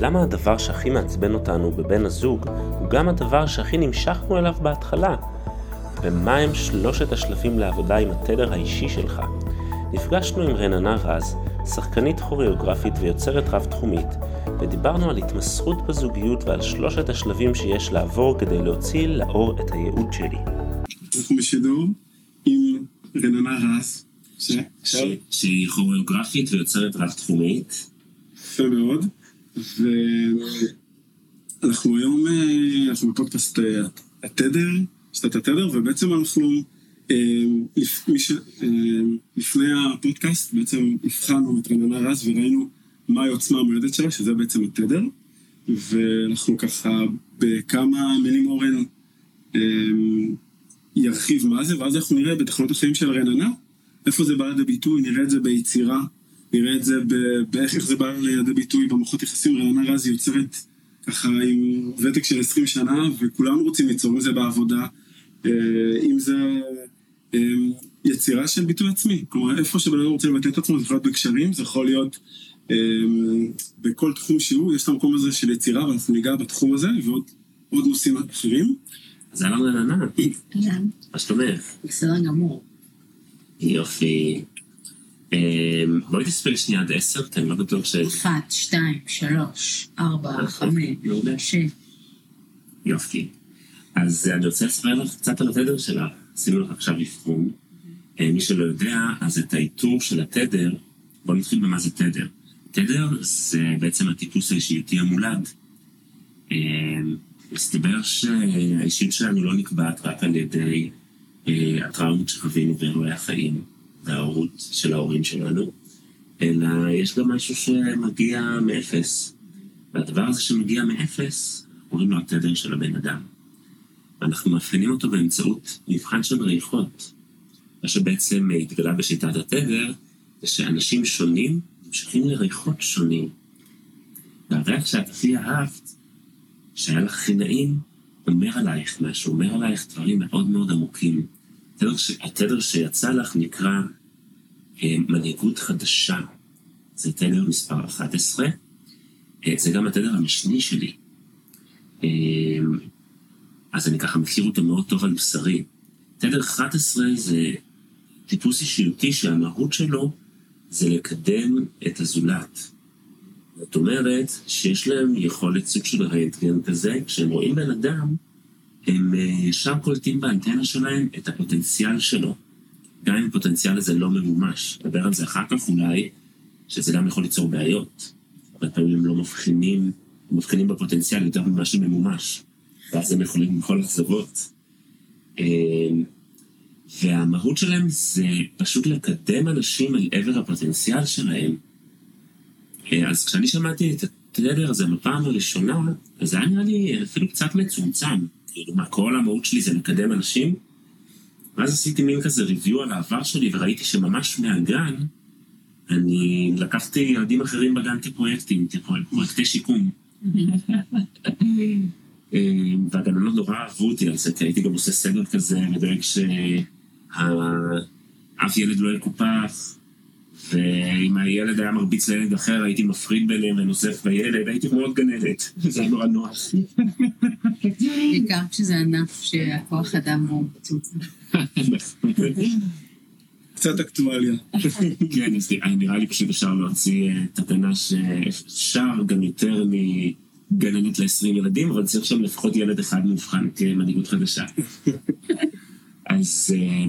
למה הדבר שהכי מעצבן אותנו בבן הזוג הוא גם הדבר שהכי נמשכנו אליו בהתחלה? ומה הם שלושת השלבים לעבודה עם התדר האישי שלך? נפגשנו עם רננה רז, שחקנית כוריאוגרפית ויוצרת רב-תחומית, ודיברנו על התמסכות בזוגיות ועל שלושת השלבים שיש לעבור כדי להוציא לאור את הייעוד שלי. אנחנו בשידור עם רננה רז, שהיא כוריאוגרפית ויוצרת רב-תחומית. יפה מאוד. ואנחנו היום, אה, אנחנו בפודקאסט אה, התדר, שיטת התדר, ובעצם אנחנו, אה, לפני הפודקאסט, בעצם הבחנו את רננה רז וראינו מהי עוצמה המולדת שלה, שזה בעצם התדר, ואנחנו ככה בכמה מילים אורן ירחיב מה זה, ואז אנחנו נראה בתחנות החיים של רננה, איפה זה בא לידי ביטוי, נראה את זה ביצירה. נראה את זה באיך זה בא לידי ביטוי במערכות יחסים. רעננה רז יוצרת ככה עם ותק של 20 שנה, וכולנו רוצים ליצור, עם זה בעבודה, אם אה, זה אה, יצירה של ביטוי עצמי. כלומר, איפה שבן אדם רוצה לבטא את עצמו, זה יכול להיות בקשרים, זה יכול להיות אה, בכל תחום שהוא, יש את המקום הזה של יצירה, ואנחנו ניגע בתחום הזה, ועוד נושאים אחרים. אז אהלן רעננה. אהלן. מה אומרת? בסדר גמור. יופי. בואי תספר שנייה עד עשר, כי אני לא בטוח ש... אחת, שתיים, שלוש, ארבע, חמש, שש. יופי. אז אני רוצה לספר לך קצת על התדר שלך. עשינו לך עכשיו אבחון. אה, מי שלא יודע, אז את האיתור של התדר, בואו נתחיל במה זה תדר. תדר זה בעצם הטיפוס האישיותי המולד. אמ, מסתבר שהאישיות שלנו לא נקבעת רק על ידי אה, הטראומות שחווינו באירועי החיים. וההורות של ההורים שלנו, אלא יש גם משהו שמגיע מאפס. והדבר הזה שמגיע מאפס, קוראים לו התדר של הבן אדם. ואנחנו מאפיינים אותו באמצעות מבחן של ריחות. מה שבעצם התגלה בשיטת התדר, זה שאנשים שונים נמשכים לריחות שונים. והריח שאת הכי אהבת, שהיה לך הכי נעים, אומר עלייך משהו, אומר עלייך דברים מאוד מאוד עמוקים. התדר, ש... התדר שיצא לך נקרא מנהיגות חדשה. זה תדר מספר 11. אה, זה גם התדר המשני שלי. אה, אז אני ככה מכיר אותו מאוד טוב על בשרי. תדר 11 זה טיפוס אישיותי שהמהות שלו זה לקדם את הזולת. זאת אומרת שיש להם יכולת סוג של רנטגן כזה, כשהם רואים בן אדם, הם ישר קולטים באנטנה שלהם את הפוטנציאל שלו. גם אם הפוטנציאל הזה לא ממומש. נדבר על זה אחר כך אולי, שזה גם יכול ליצור בעיות. הרבה פעמים הם לא מבחינים, הם מבחינים בפוטנציאל יותר ממה שממומש. ואז הם יכולים לכל אכזבות. אמ, והמהות שלהם זה פשוט לקדם אנשים אל עבר הפוטנציאל שלהם. אה, אז כשאני שמעתי את התדר הזה בפעם הראשונה, אז זה היה נראה לי אפילו קצת מצומצם. כאילו, מה, כל המהות שלי זה לקדם אנשים? ואז עשיתי מין כזה ריוויו על העבר שלי, וראיתי שממש מהגן, אני לקחתי ילדים אחרים בגן כפרויקטים, כפרויקטי שיקום. אה, והגננות נורא אהבו אותי על זה, כי הייתי גם עושה סדר כזה, ודואג שאף ילד לא יקופח, ואם הילד היה מרביץ לילד אחר, הייתי מפריד ביניהם ונוסף בילד, הייתי מאוד גננת, זה היה נורא נוח. בעיקר כשזה ענף שהכוח אדם הוא מצומצם. קצת אקטואליה. כן, אז נראה לי פשוט אפשר להוציא אה, תקנה שאפשר גם יותר מגננת ל-20 ילדים, אבל צריך שם לפחות ילד אחד מבחן כמנהיגות חדשה. אז אה,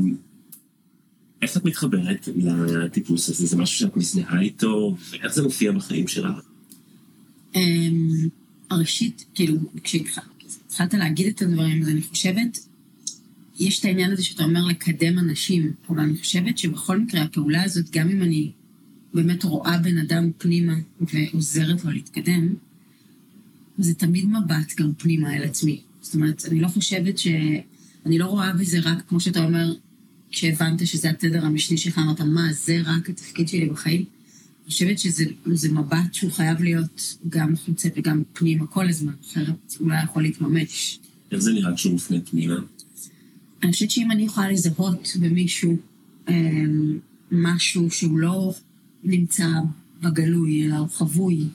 איך את מתחברת לטיפוס הזה? זה משהו שאת מזדהה איתו? ואיך זה מופיע בחיים שלך? אמ, ראשית, כאילו, כשהתחלת להגיד את הדברים, אז אני חושבת, יש את העניין הזה שאתה אומר לקדם אנשים, אבל אני חושבת שבכל מקרה הפעולה הזאת, גם אם אני באמת רואה בן אדם פנימה ועוזרת לו להתקדם, זה תמיד מבט גם פנימה אל עצמי. זאת אומרת, אני לא חושבת ש... אני לא רואה בזה רק, כמו שאתה אומר, כשהבנת שזה התדר המשני שלך, אמרת, מה, זה רק התפקיד שלי בחיים? אני חושבת שזה מבט שהוא חייב להיות גם חוצה וגם פנימה כל הזמן, אחרת הוא לא יכול להתממש. איך זה נראה כשהוא מופנה פנימה? אני חושבת שאם אני יכולה לזהות במישהו אה, משהו שהוא לא נמצא בגלוי, אלא הוא חבוי,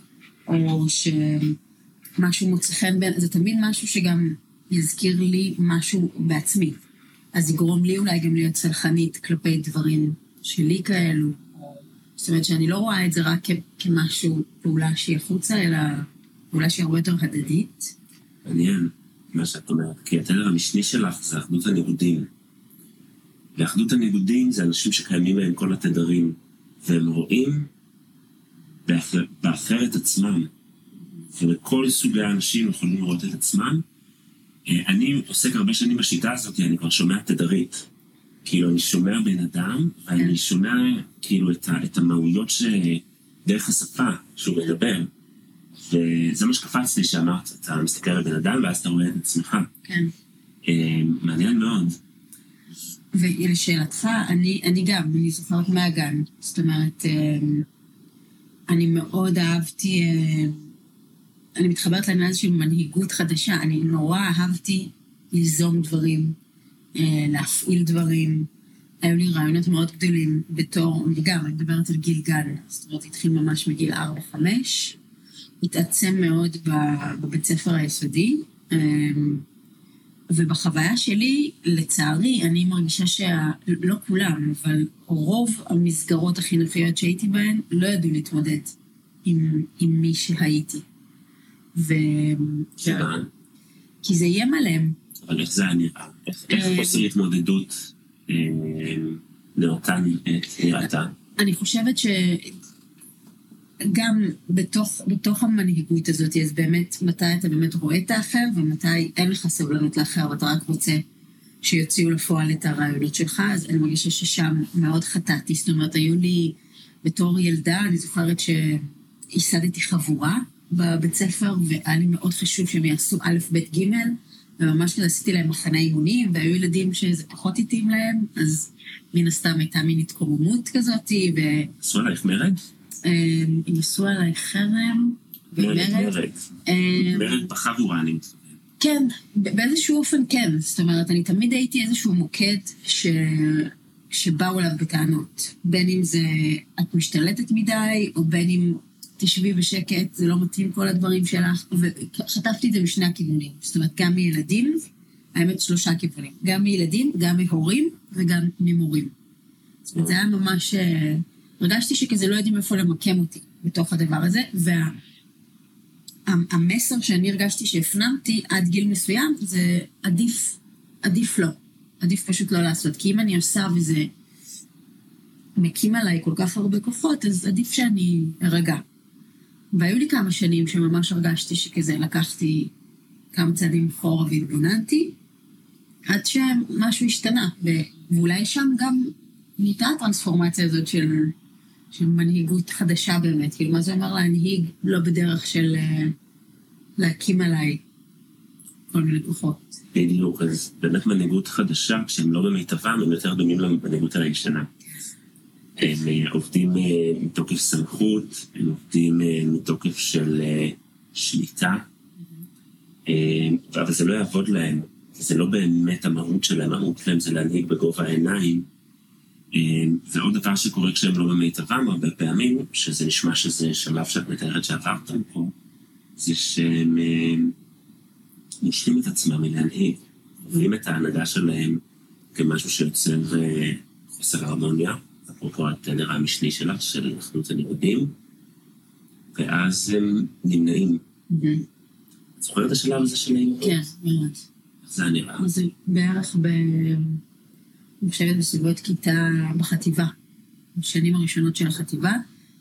או שמשהו מוצא חן בין, זה תמיד משהו שגם יזכיר לי משהו בעצמי. אז יגרום לי אולי גם להיות סלחנית כלפי דברים שלי כאלו. זאת אומרת שאני לא רואה את זה רק כמשהו, פעולה שהיא החוצה, אלא פעולה שהיא הרבה יותר הדדית. מעניין מה שאת אומרת, כי התדר המשני שלך זה אחדות הניגודים. ואחדות הניגודים זה אנשים שקיימים בהם כל התדרים, והם רואים באחר, באחר עצמם, ולכל סוגי האנשים יכולים לראות את עצמם. אה, אני עוסק הרבה שנים בשיטה הזאת, אני כבר שומע תדרית. כאילו, אני שומע בן אדם, ואני כן. שומע כאילו את, ה, את המהויות שדרך השפה שהוא מדבר. וזה מה שקפץ לי שאמרת, אתה מסתכל על בן אדם ואז אתה רואה את עצמך. כן. אה, מעניין מאוד. ולשאלתך, אני, אני גם, אני זוכרת מהגן. זאת אומרת, אה, אני מאוד אהבתי, אה, אני מתחברת לעניין של מנהיגות חדשה. אני נורא אהבתי ליזום דברים, להפעיל דברים. היו לי רעיונות מאוד גדולים בתור, וגם, אני מדברת על גיל גן. זאת אומרת, התחיל ממש מגיל 4-5. התעצם מאוד בבית ספר היסודי. ובחוויה שלי, לצערי, אני מרגישה שלא כולם, אבל רוב המסגרות החינוכיות שהייתי בהן לא ידעו להתמודד עם, עם מי שהייתי. ו... שמה? כי זה איים עליהם. אבל איך זה היה נראה? איך אה, חוסר התמודדות לאותן אה, נראתה? אני חושבת ש... גם בתוך, בתוך המנהיגות הזאת, אז באמת, מתי אתה באמת רואה את האחר, ומתי אין לך סבלנות לאחר, ואתה רק רוצה שיוציאו לפועל את הרעיונות שלך, אז אני מרגישה ששם מאוד חטאתי. זאת אומרת, היו לי, בתור ילדה, אני זוכרת שייסדתי חבורה בבית ספר, והיה לי מאוד חשוב שהם יעשו א', ב', ג', וממש כזה עשיתי להם מחנה אימונים, והיו ילדים שזה פחות התאים להם, אז מן הסתם הייתה מין התקוממות כזאת, ו... עשו עלייך מרד? הם עשו עליי חרם. מרד, מרד. מרד בחבורה, אני מתכוון. כן, באיזשהו אופן כן. זאת אומרת, אני תמיד הייתי איזשהו מוקד ש... שבאו אליו בטענות. בין אם זה את משתלטת מדי, או בין אם תשבי בשקט, זה לא מתאים כל הדברים שלך, וחטפתי את זה משני הכיוונים. זאת אומרת, גם מילדים, האמת שלושה כיוונים. גם מילדים, גם מהורים וגם ממורים. זאת אומרת, זה היה ממש... אה, הרגשתי שכזה לא יודעים איפה למקם אותי בתוך הדבר הזה, והמסר וה, שאני הרגשתי שהפנמתי עד גיל מסוים זה עדיף, עדיף לא. עדיף פשוט לא לעשות. כי אם אני עושה וזה מקים עליי כל כך הרבה כוחות, אז עדיף שאני ארגע. והיו לי כמה שנים שממש הרגשתי שכזה לקחתי כמה צעדים אחורה והתבוננתי, עד שמשהו השתנה, ואולי שם גם נהייתה הטרנספורמציה הזאת של של מנהיגות חדשה באמת, כאילו מה זה אומר להנהיג לא בדרך של אה, להקים עליי כל מיני כוחות. בדיוק, אז באמת מנהיגות חדשה, כשהם לא במיטבם, הם יותר דומים למנהיגות הישנה. הם אה, עובדים אה, מתוקף סמכות, הם עובדים מתוקף של שליטה, אבל זה לא יעבוד להם, זה לא באמת המהות שלהם, המהות שלהם זה להנהיג בגובה העיניים. זה עוד דבר שקורה כשהם לא במיטבם הרבה פעמים, שזה נשמע שזה שלב שאת מתארת שעברתם פה, זה שהם מושלים את עצמם מלהנהיג, עוברים את ההנהגה שלהם כמשהו שיוצר חוסר הרמוניה, אפרופו התדר המשני שלך, של אחדות הניגודים, ואז הם נמנעים. את זוכרת את השלב הזה של נעימות? כן, באמת. איך זה נראה? זה בערך ב... אני חושבת בסביבות כיתה בחטיבה, בשנים הראשונות של החטיבה.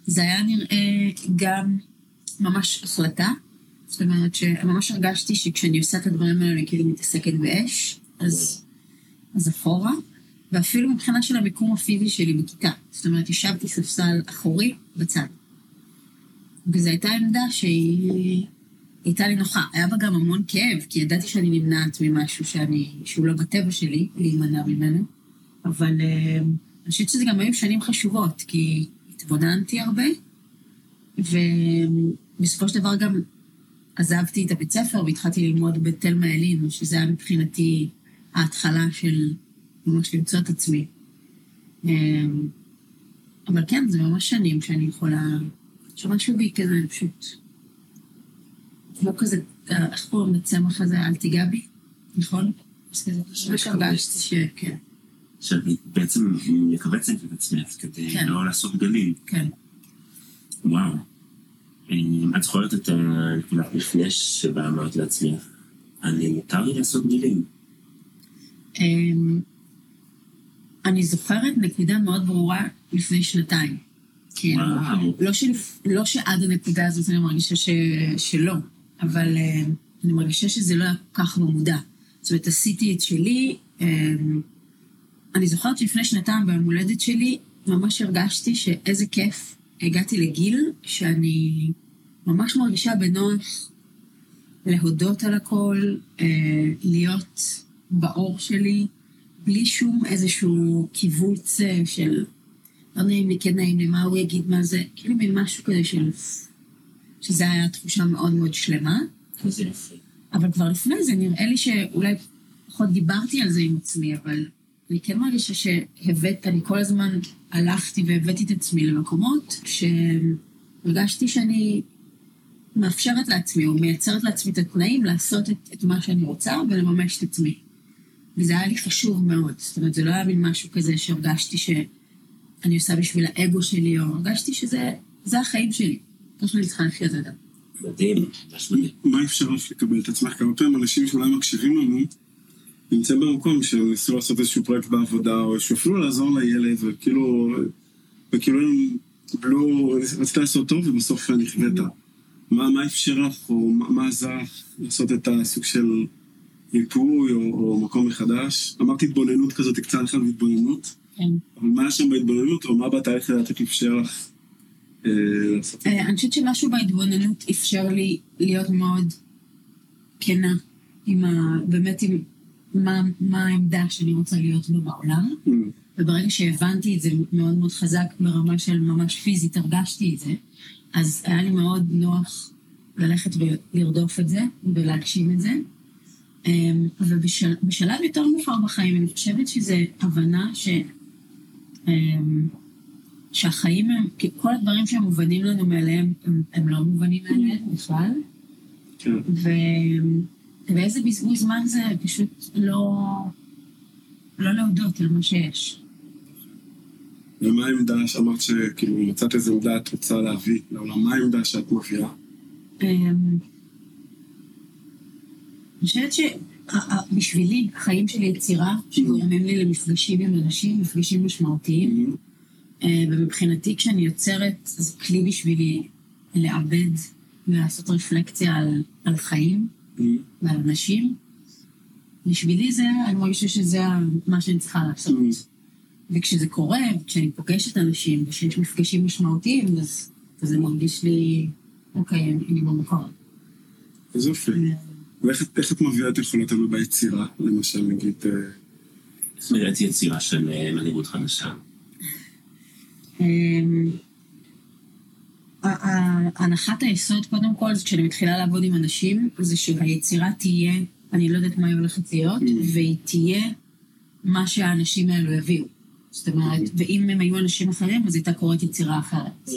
זה היה נראה גם ממש החלטה. זאת אומרת שממש הרגשתי שכשאני עושה את הדברים האלה אני כאילו מתעסקת באש, אז, אז אחורה. ואפילו מבחינה של המיקום הפיזי שלי בכיתה. זאת אומרת, ישבתי ספסל אחורי בצד. וזו הייתה עמדה שהיא הייתה לי נוחה. היה בה גם המון כאב, כי ידעתי שאני נמנעת ממשהו שאני, שהוא לא בטבע שלי, להימנע ממנו. אבל אה, אני חושבת שזה גם היו שנים חשובות, כי התבוננתי הרבה, ובסופו של דבר גם עזבתי את הבית ספר והתחלתי ללמוד בתלמה ילין, שזה היה מבחינתי ההתחלה של ממש למצוא את עצמי. אה, אבל כן, זה ממש שנים שאני יכולה... שמשהו בי כזה פשוט... כמו כזה, אה, איך קוראים לצמח הזה? אל תיגע בי, נכון? ממש הרגשתי שכן, שבעצם מכווצת את עצמך כדי כן. לא לעשות גלים. כן. וואו. אמ, את זוכרת את הנקודת מפגש שבה אמרת לעצמך, אני מותר לי לעשות גלים. אני זוכרת נקודה מאוד ברורה לפני שנתיים. כאילו. לא, שלפ... לא שעד הנקודה הזאת אני מרגישה ש... שלא, אבל אה, אני מרגישה שזה לא היה כל כך במודע. זאת אומרת, עשיתי את שלי. אה, אני זוכרת שלפני שנתיים ביום הולדת שלי, ממש הרגשתי שאיזה כיף הגעתי לגיל שאני ממש מרגישה בנוח להודות על הכל, אה, להיות באור שלי, בלי שום איזשהו קיבוץ אה, של לא נעים לי, כן נעים לי, מה הוא יגיד, מה זה, כאילו מין משהו כזה של... שזה היה תחושה מאוד מאוד שלמה. אבל כבר לפני זה נראה לי שאולי פחות דיברתי על זה עם עצמי, אבל אני כן מרגישה שהבאת, אני כל הזמן הלכתי והבאתי את עצמי למקומות שהרגשתי שאני מאפשרת לעצמי, או מייצרת לעצמי את התנאים לעשות את, את מה שאני רוצה ולממש את עצמי. וזה היה לי חשוב מאוד. זאת אומרת, זה לא היה מין משהו כזה שהרגשתי שאני עושה בשביל האגו שלי, או הרגשתי שזה זה החיים שלי. ככה אני צריכה לחיות את זה. מדהים. מה אפשר לך לקבל את עצמך? כמה פעמים אנשים שאולי מקשיבים לנו, נמצאים במקום שהם ניסו לעשות איזשהו פרויקט בעבודה, או שאפילו לעזור לילד, וכאילו, וכאילו הם לא, רצית לעשות טוב ובסוף נכווית. מה, מה אפשר לך, או מה, עזר לעשות את הסוג של ריפוי, או, או מקום מחדש? אמרתי התבוננות כזאת, קצת אחד התבוננות, כן. אבל מה היה שם בהתבוננות, או מה בתהליך לדעתך אפשר לך אה, לעשות? אה, אני חושבת שמשהו בהתבוננות אפשר לי להיות מאוד כנה עם ה... באמת עם מה, מה העמדה שאני רוצה להיות בה בעולם. Mm, וברגע שהבנתי את זה מאוד מאוד חזק ברמה של ממש פיזית, הרגשתי את זה, אז היה לי מאוד נוח ללכת ולרדוף את זה ולהגשים את זה. אמ, ובשלב יותר מאוחר בחיים, אני חושבת שזו הבנה ש... אמ, שהחיים הם, כי כל הדברים שהם מובנים לנו מאליהם, הם, הם לא מובנים מאליהם בכלל. כן. ו... ואיזה בזבוז זמן זה פשוט לא, לא להודות על מה שיש. ומה העמדה שאמרת שכאילו מצאת איזה עמדה את רוצה להביא לעולם? מה העמדה שאת מביאה? חושבת שבשבילי, החיים שלי יצירה, שגורמים לי למפגשים עם אנשים, מפגשים משמעותיים. אה, ומבחינתי, כשאני יוצרת, זה כלי בשבילי לעבד ולעשות רפלקציה על, על חיים ועל אנשים. בשבילי זה, אני מרגישה שזה מה שאני צריכה לעשות. וכשזה קורה, כשאני פוגשת אנשים, וכשיש מפגשים משמעותיים, אז זה מרגיש לי, אוקיי, אני במקום. אז יופי. ואיך את- מביאה את יכולות האלו ביצירה? למשל, נגיד... אה, איך נראית יצירה של אה, מנהיגות חדשה? אמ, הנחת היסוד, קודם כל, זה כשאני מתחילה לעבוד עם אנשים, זה שהיצירה תהיה, אני לא יודעת מה היא הולכת להיות, והיא תהיה מה שהאנשים האלו יביאו. זאת אומרת, ואם הם היו אנשים אחרים, אז הייתה קורית יצירה אחרת.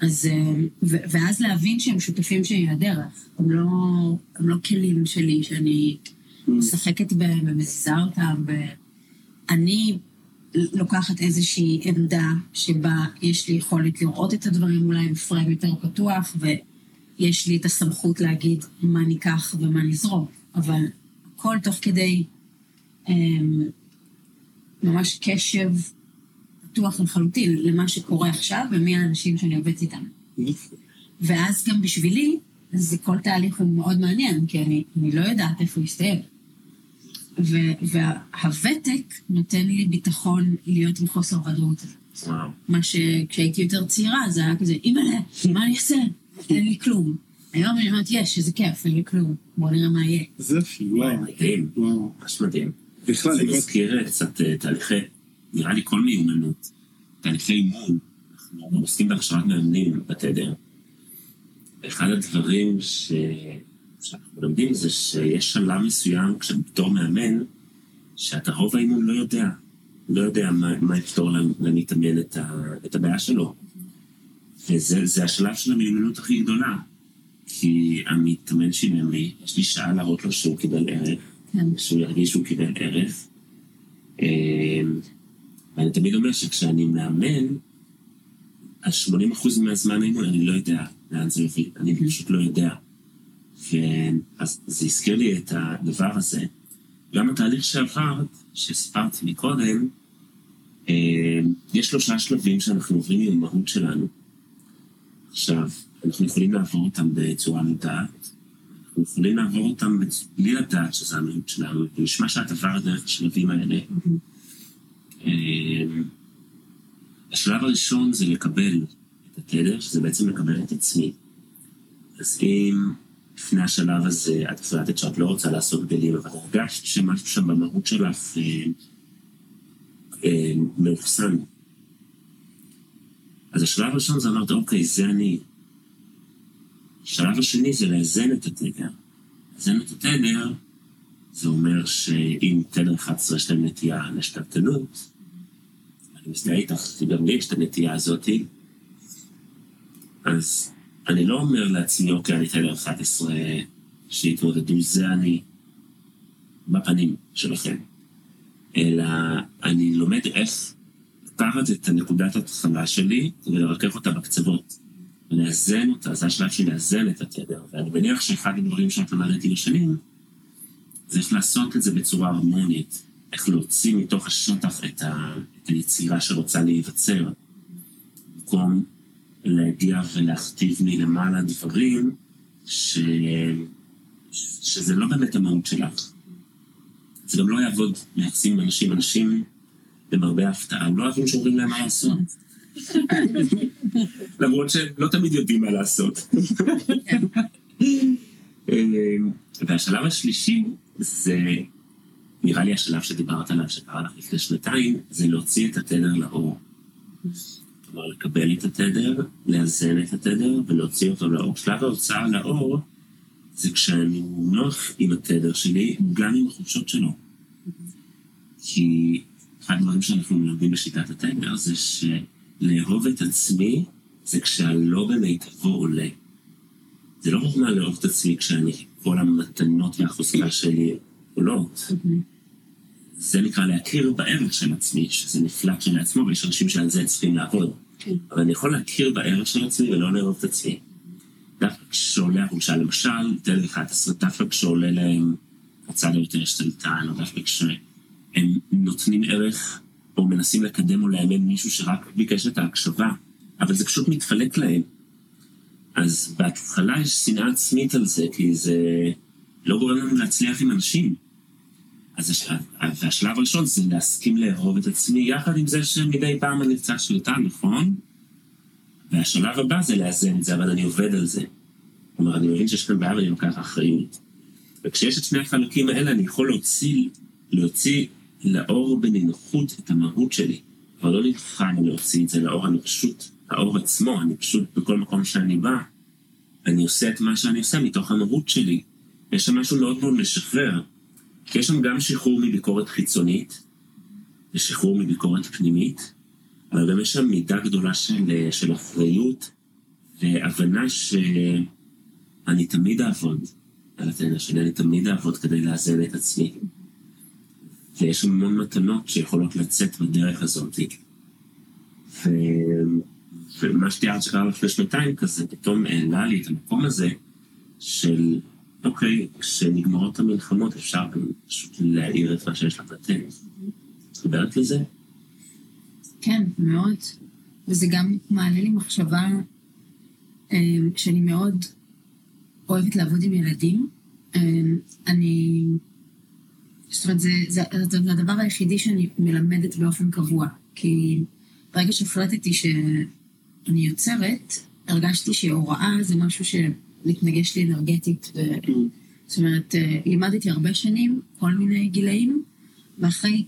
אז, אה, ו- ואז להבין שהם שותפים שלי לדרך. הם לא, הם לא כלים שלי שאני משחקת בהם ומזיזה אותם. ואני לוקחת איזושהי עמדה שבה יש לי יכולת לראות את הדברים אולי בפריים יותר פתוח, ויש לי את הסמכות להגיד מה ניקח ומה נזרום. אבל הכל תוך כדי אמ, ממש קשב פתוח לחלוטין למה שקורה עכשיו ומי האנשים שאני עובדת איתם. ואז גם בשבילי, זה כל תהליך הוא מאוד מעניין, כי אני, אני לא יודעת איפה הוא יסתיים. והוותק נותן לי ביטחון להיות עם חוסר ודאות הזה. וואו. מה שכשהייתי יותר צעירה, זה היה כזה, אימא'לה, מה אני אעשה? אין לי כלום. היום אני אומרת, יש, איזה כיף, אין לי כלום, בוא נראה מה יהיה. זה יופי, וואו. מדהים, וואו. ממש מדהים. בכלל, זה. מזכיר קצת אה, תהליכי, נראה לי כל מיומנות, תהליכי אימון, אנחנו עוסקים בהכשרת מאמנים בתדר. אחד הדברים ש... שאנחנו לומדים זה שיש שלב מסוים, כשבתור מאמן, שאתה רוב האימון לא יודע, לא יודע מה, מה יפתור למתאמן את, ה... את הבעיה שלו. וזה זה השלב של המיומנות הכי גדולה. כי המתאמן שילם לי, יש לי שעה להראות לו שהוא קיבל ערך, כן. שהוא ירגיש שהוא קיבל ערך. ואני תמיד אומר שכשאני מאמן, על 80% מהזמן האימון אני לא יודע לאן זה יוביל, אני פשוט לא יודע. אז זה הזכיר לי את הדבר הזה. גם התהליך שעברת, שהספרתי מקודם, אמ, יש שלושה שלבים שאנחנו עוברים עם המהות שלנו. עכשיו, אנחנו יכולים לעבור אותם בצורה מודעת, אנחנו יכולים לעבור אותם בלי לדעת שזה המהות שלנו, ונשמע שאת עברת דרך השלבים האלה. אמ, השלב הראשון זה לקבל את התדר, שזה בעצם לקבל את עצמי. אז אם לפני השלב הזה את החלטת שאת לא רוצה לעשות גדלים, אבל הרגשת שמשהו שם במהות שלך אה, אה, מאוחסן. אז השלב הראשון זה אמרת, אוקיי, זה אני. השלב השני זה לאזן את התדר. לאזן את התדר, זה אומר שאם תדר 11 יש להם נטייה לשתלטנות, מזדהה איתך, כי גם לי יש את הנטייה הזאתי, אז אני לא אומר לעצמי, אוקיי, אני תדר 11, שיתמודדו, זה אני בפנים שלכם. אלא אני לומד איך לקחת את הנקודת התחלה שלי ולרכך אותה בקצוות. ולאזן אותה, זה השלב של לאזן את התדר. ואני מניח שאחד הדברים שאת למדת עם השנים, זה איך לעשות את זה בצורה הרמונית. איך להוציא מתוך השטח את, ה, את היצירה שרוצה להיווצר. במקום להגיע ולהכתיב מלמעלה דברים ש... שזה לא באמת המהות שלך. זה גם לא יעבוד ביחסים עם אנשים. אנשים, למרבה ההפתעה, לא אוהבים שאומרים להם מה לעשות. למרות שהם לא תמיד יודעים מה לעשות. אמ, והשלב השלישי זה, נראה לי השלב שדיברת עליו, שקרה לך לפני שנתיים, זה להוציא את התדר לאור. כלומר, לקבל את התדר, לאזן את התדר ולהוציא אותו לאור. שלב ההוצאה לאור זה כשאני נוח עם התדר שלי, גם עם החופשות שלו. כי אחד הדברים שאנחנו מלמדים בשיטת התדר זה שלאהוב את עצמי זה כשהלא במיטבו עולה. זה לא רק מה לאהוב את עצמי כשאני, כל המתנות והחוזקה שלי עולות. זה נקרא להכיר בערך של עצמי, שזה נפלא כשלעצמו, ויש אנשים שעל זה צריכים לעבוד. אבל אני יכול להכיר בערך של עצמי ולא לאהוב את עצמי. דווקא כשעולה החולשה, למשל, תל 11, דווקא כשעולה להם הצד היותר שתלטן, או דווקא כשהם נותנים ערך, או מנסים לקדם או לאמן מישהו שרק ביקש את ההקשבה, אבל זה פשוט מתפלק להם. אז בהתחלה יש שנאה עצמית על זה, כי זה לא גורם לנו להצליח עם אנשים. אז הש... והשלב הראשון זה להסכים לאהוב את עצמי, יחד עם זה שמדי פעם אני קצת שליטה, נכון? והשלב הבא זה לאזן את זה, אבל אני עובד על זה. כלומר, אני מבין שיש כאן בעיה ואני לוקח אחריות. וכשיש את שני החלקים האלה, אני יכול להוציא, להוציא לאור בנינוחות את המהות שלי. כבר לא נבחן להוציא את זה לאור, אני פשוט, האור עצמו, אני פשוט, בכל מקום שאני בא, אני עושה את מה שאני עושה מתוך המהות שלי. יש שם משהו מאוד מאוד משחרר. כי יש שם גם שחרור מביקורת חיצונית, ושחרור מביקורת פנימית, אבל גם יש שם מידה גדולה של, של אחריות, והבנה שאני תמיד אעבוד על התנא שלי, אני תמיד אעבוד כדי לאזן את עצמי. ויש שם המון מתנות שיכולות לצאת בדרך הזאת. ו... ומה שתיארת שקרה לפני שנתיים כזה, פתאום העלה לי את המקום הזה של, אוקיי, כשנגמרות המלחמות אפשר גם פשוט להעיר את מה שיש לך לתת. מתחברת לזה? כן, מאוד. וזה גם מעלה לי מחשבה אה, שאני מאוד אוהבת לעבוד עם ילדים. אה, אני... זאת אומרת, זה, זה, זה, זה הדבר היחידי שאני מלמדת באופן קבוע. כי ברגע שהחלטתי שאני יוצרת, הרגשתי שהוראה זה משהו להתנגש לי אנרגטית. ו... זאת אומרת, אה, לימדתי הרבה שנים, כל מיני גילאים, ואחרי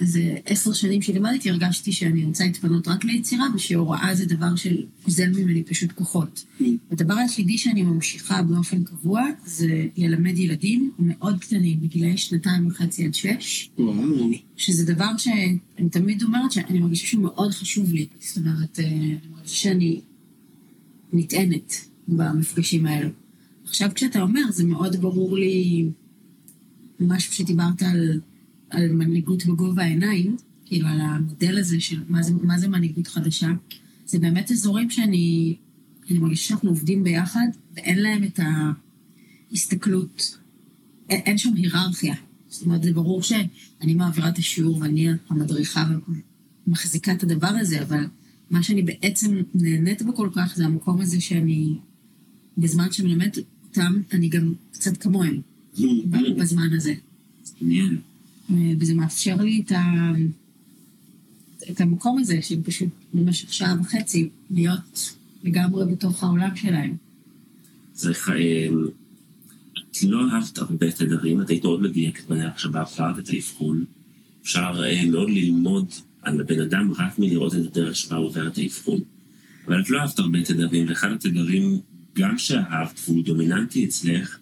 איזה עשר שנים שלימדתי, הרגשתי שאני רוצה להתפנות רק ליצירה, ושהוראה זה דבר שגוזל ממני פשוט כוחות. הדבר היחידי שאני ממשיכה באופן קבוע, זה ללמד ילדים מאוד קטנים, בגילאי שנתיים וחצי עד שש. שזה דבר שאני תמיד אומרת שאני מרגישה שהוא מאוד חשוב לי. זאת אומרת, אני מרגישה שאני נטענת במפגשים האלו. עכשיו כשאתה אומר, זה מאוד ברור לי משהו שדיברת על, על מנהיגות בגובה העיניים, כאילו על המודל הזה של מה זה, מה זה מנהיגות חדשה. זה באמת אזורים שאני אני מרגישה שאנחנו עובדים ביחד, ואין להם את ההסתכלות, אין, אין שם היררכיה. זאת אומרת, זה ברור שאני מעבירה את השיעור ואני המדריכה ומחזיקה את הדבר הזה, אבל מה שאני בעצם נהנית בו כל כך זה המקום הזה שאני, בזמן שמלמדת אותם, אני גם קצת כמוהם. בזמן הזה. מעניין. וזה מאפשר לי את, ה... את המקום הזה, של פשוט במשך שעה וחצי להיות לגמרי בתוך העולם שלהם. זה אה, את לא אהבת הרבה תדרים, את היית מאוד מדויקת במחשבה, עברת את האבחון. אפשר אה, מאוד ללמוד על הבן אדם רק מלראות את הדרך שבה הוא עובר את האבחון. אבל את לא אהבת הרבה תדרים, ואחד התדרים, גם שאהבת והוא דומיננטי אצלך,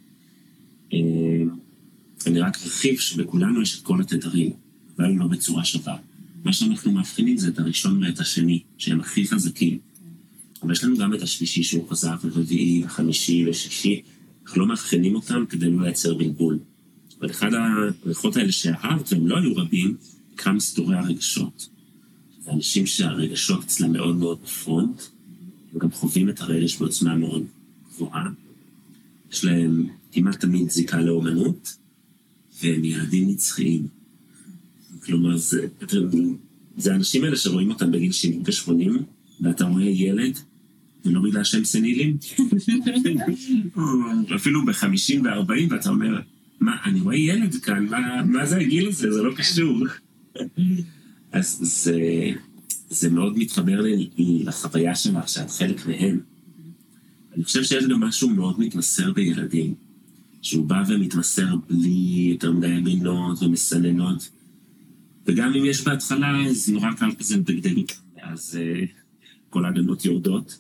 אה, אני רק ארחיב שבכולנו יש את כל התדרים, אבל לא בצורה שווה. מה שאנחנו מאבחנים זה את הראשון ואת השני, שהם הכי חזקים. אבל יש לנו גם את השלישי שהוא חזק, ורביעי, וחמישי, ושישי. אנחנו לא מאבחנים אותם כדי לא לייצר בלבול. אבל אחד הריחות האלה שאהבת, והם לא היו רבים, נקרא מסתורי הרגשות. זה אנשים שהרגשות אצלם מאוד מאוד בפרונט, הם גם חווים את הרגש בעוצמה מאוד גבוהה. יש להם כמעט תמיד זיקה לאומנות, והם ילדים נצחיים. כלומר, זה, זה האנשים האלה שרואים אותם בגיל 70 ו-80, ואתה רואה ילד, ולא בגלל שהם סנילים, אפילו ב-50 ו-40, ואתה אומר, מה, אני רואה ילד כאן, מה, מה זה הגיל הזה? זה לא קשור. אז זה, זה מאוד מתחבר לי לחוויה שלך, שאת חלק מהם. אני חושב שיש גם משהו מאוד מתמסר בילדים, שהוא בא ומתמסר בלי יותר מדי אמינות ומסננות, וגם אם יש בהתחלה, אז נורא קל כזה לדגדג אותם, ואז uh, כל ההגנות יורדות.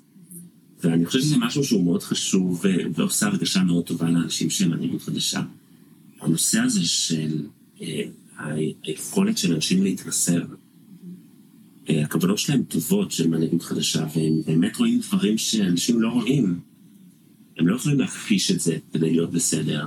ואני חושב שזה משהו שהוא מאוד חשוב ו- ועושה הרגשה מאוד טובה לאנשים שהם מנהיגות חדשה. הנושא הזה של uh, היכולת של אנשים להתמסר, הכוונות שלהם טובות של מנהיגות חדשה, והם באמת רואים דברים שאנשים לא רואים. הם לא יכולים להכחיש את זה כדי להיות בסדר.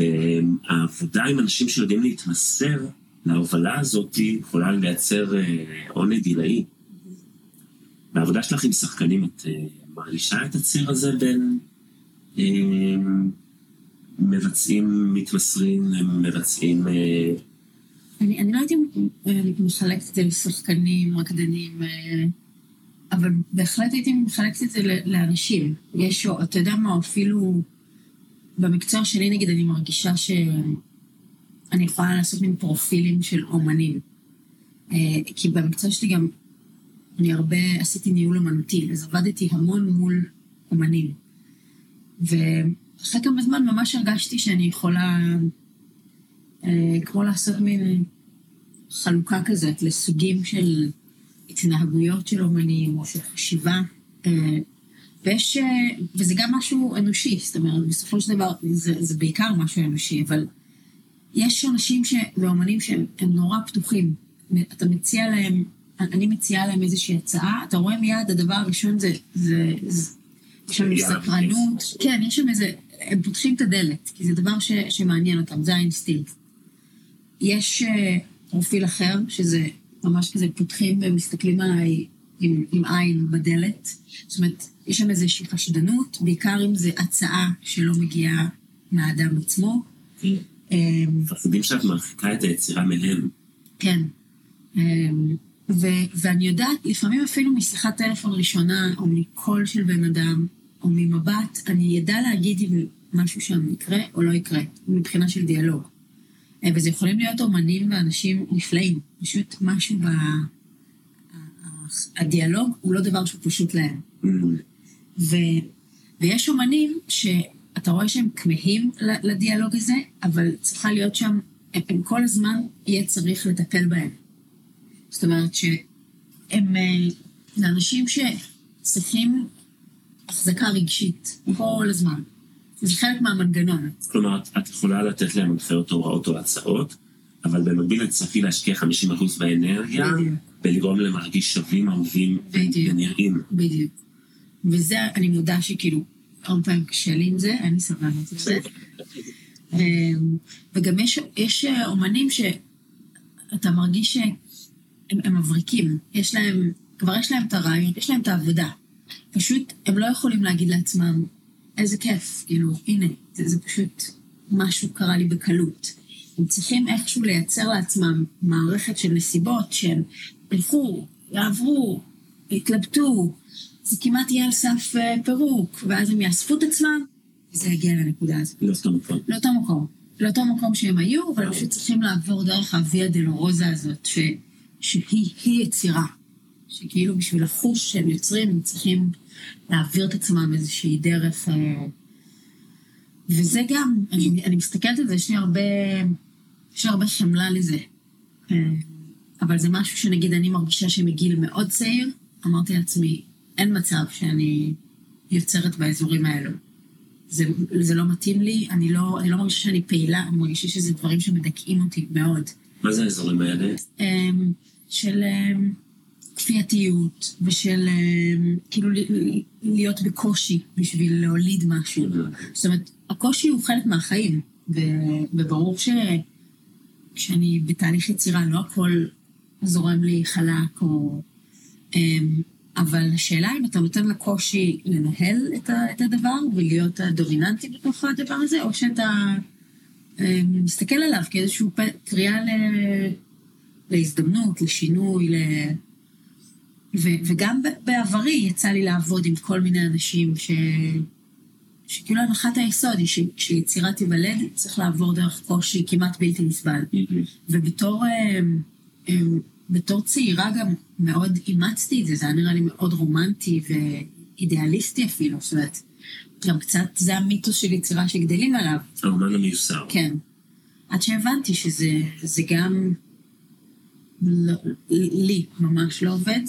והעבודה עם אנשים שיודעים להתמסר להובלה הזאת יכולה לייצר אה, עונג עילאי. בעבודה שלך עם שחקנים את אה, מרגישה את הציר הזה בין אה, מבצעים מתמסרים למבצעים... אני, אני לא הייתי מחלקת את זה לשחקנים, רקדנים, אבל בהחלט הייתי מחלקת את זה לאנשים. יש, אתה יודע מה, אפילו... במקצוע שלי, נגיד, אני מרגישה שאני יכולה לעשות מין פרופילים של אומנים. אה, כי במקצוע שלי גם, אני הרבה עשיתי ניהול אומנותי, אז עבדתי המון מול אומנים. ואחרי כמה זמן ממש הרגשתי שאני יכולה, אה, כמו לעשות מין חלוקה כזאת לסוגים של התנהגויות של אומנים או של חשיבה. אה, ויש, וזה גם משהו אנושי, זאת אומרת, בסופו של דבר זה, זה בעיקר משהו אנושי, אבל יש אנשים ש... ואומנים שהם נורא פתוחים. אתה מציע להם, אני מציעה להם איזושהי הצעה, אתה רואה מיד, הדבר הראשון זה, זה, זה יש שם סקרנות, כן, יש שם איזה, הם פותחים את הדלת, כי זה דבר ש, שמעניין אותם, זה האינסטינקט. יש פרופיל אחר, שזה ממש כזה פותחים ומסתכלים עליי עם, עם עין בדלת. זאת אומרת, יש שם איזושהי חשדנות, בעיקר אם זו הצעה שלא מגיעה מהאדם עצמו. מפחדים שאת מרחיקה את היצירה מהם. כן. ו- ואני יודעת, לפעמים אפילו משיחת טלפון ראשונה, או מקול של בן אדם, או ממבט, אני אדע להגיד אם משהו שם יקרה או לא יקרה, מבחינה של דיאלוג. וזה יכולים להיות אומנים ואנשים נפלאים, פשוט משהו ב... הדיאלוג הוא לא דבר שהוא פשוט להם. ו... ויש אומנים שאתה רואה שהם כמהים לדיאלוג הזה, אבל צריכה להיות שם, הם, הם כל הזמן יהיה צריך לטפל בהם. זאת אומרת שהם אה, אנשים שצריכים החזקה רגשית כל הזמן. זה חלק מהמנגנון. כלומר, את- יכולה לתת להם הנחיות הוראות או הצעות, אבל במקביל את תצטרכי להשקיע 50% באנרגיה, בדיוק. ולגרום להם להרגיש שווים, אהובים. ונראים. בדיוק. וזה, אני מודה שכאילו, הרבה פעמים קשה לי עם זה, אין לי סבלנות לזה. אמ, וגם יש, יש אומנים שאתה מרגיש שהם הם מבריקים. יש להם, כבר יש להם את הרעיון, יש להם את העבודה. פשוט הם לא יכולים להגיד לעצמם, איזה כיף, כאילו, הנה, זה, זה פשוט משהו קרה לי בקלות. הם צריכים איכשהו לייצר לעצמם מערכת של נסיבות שהם ילכו, יעברו, יתלבטו, זה כמעט יהיה על סף אה, פירוק, ואז הם יאספו את עצמם, וזה יגיע לנקודה הזאת. לאותו מקום. לאותו מקום. לאותו מקום שהם היו, אבל פשוט צריכים לעבור דרך הוויה דלורוזה הזאת, ש, שהיא היא יצירה. שכאילו בשביל לחוש שהם יוצרים, הם צריכים להעביר את עצמם איזושהי דרך. וזה גם, אני, אני מסתכלת על זה, יש לי הרבה, יש לי הרבה חמלה לזה. אה, אבל זה משהו שנגיד אני מרגישה שמגיל מאוד צעיר, אמרתי לעצמי, אין מצב שאני יוצרת באזורים האלו. זה, זה לא מתאים לי, אני לא, אני לא מרגישה שאני פעילה, אני מרגישה שזה דברים שמדכאים אותי מאוד. מה זה האזורים האלה? אמ, של אמ, כפייתיות, ושל אמ, כאילו להיות בקושי בשביל להוליד משהו. זאת אומרת, הקושי הוא חלק מהחיים, וברור שכשאני בתהליך יצירה לא הכל זורם לי חלק, או... אמ, אבל השאלה אם אתה נותן לקושי לנהל את, ה- את הדבר ולהיות הדומיננטי בתוך הדבר הזה, או שאתה אמ, מסתכל עליו כאיזושהי קריאה ל... להזדמנות, לשינוי, ל... ו, וגם בעברי יצא לי לעבוד עם כל מיני אנשים ש... שכאילו הנחת היסוד היא שכשיצירה תיוולד צריך לעבור דרך קושי כמעט בלתי נסבל. ובתור אמ, אמ, בתור צעירה גם מאוד אימצתי את זה, זה היה נראה לי מאוד רומנטי ואידיאליסטי אפילו, זאת אומרת, גם קצת, זה המיתוס של יצירה שגדלים עליו, האומן המיוסר. כן. עד שהבנתי שזה זה גם לא, לי ממש לא עובד.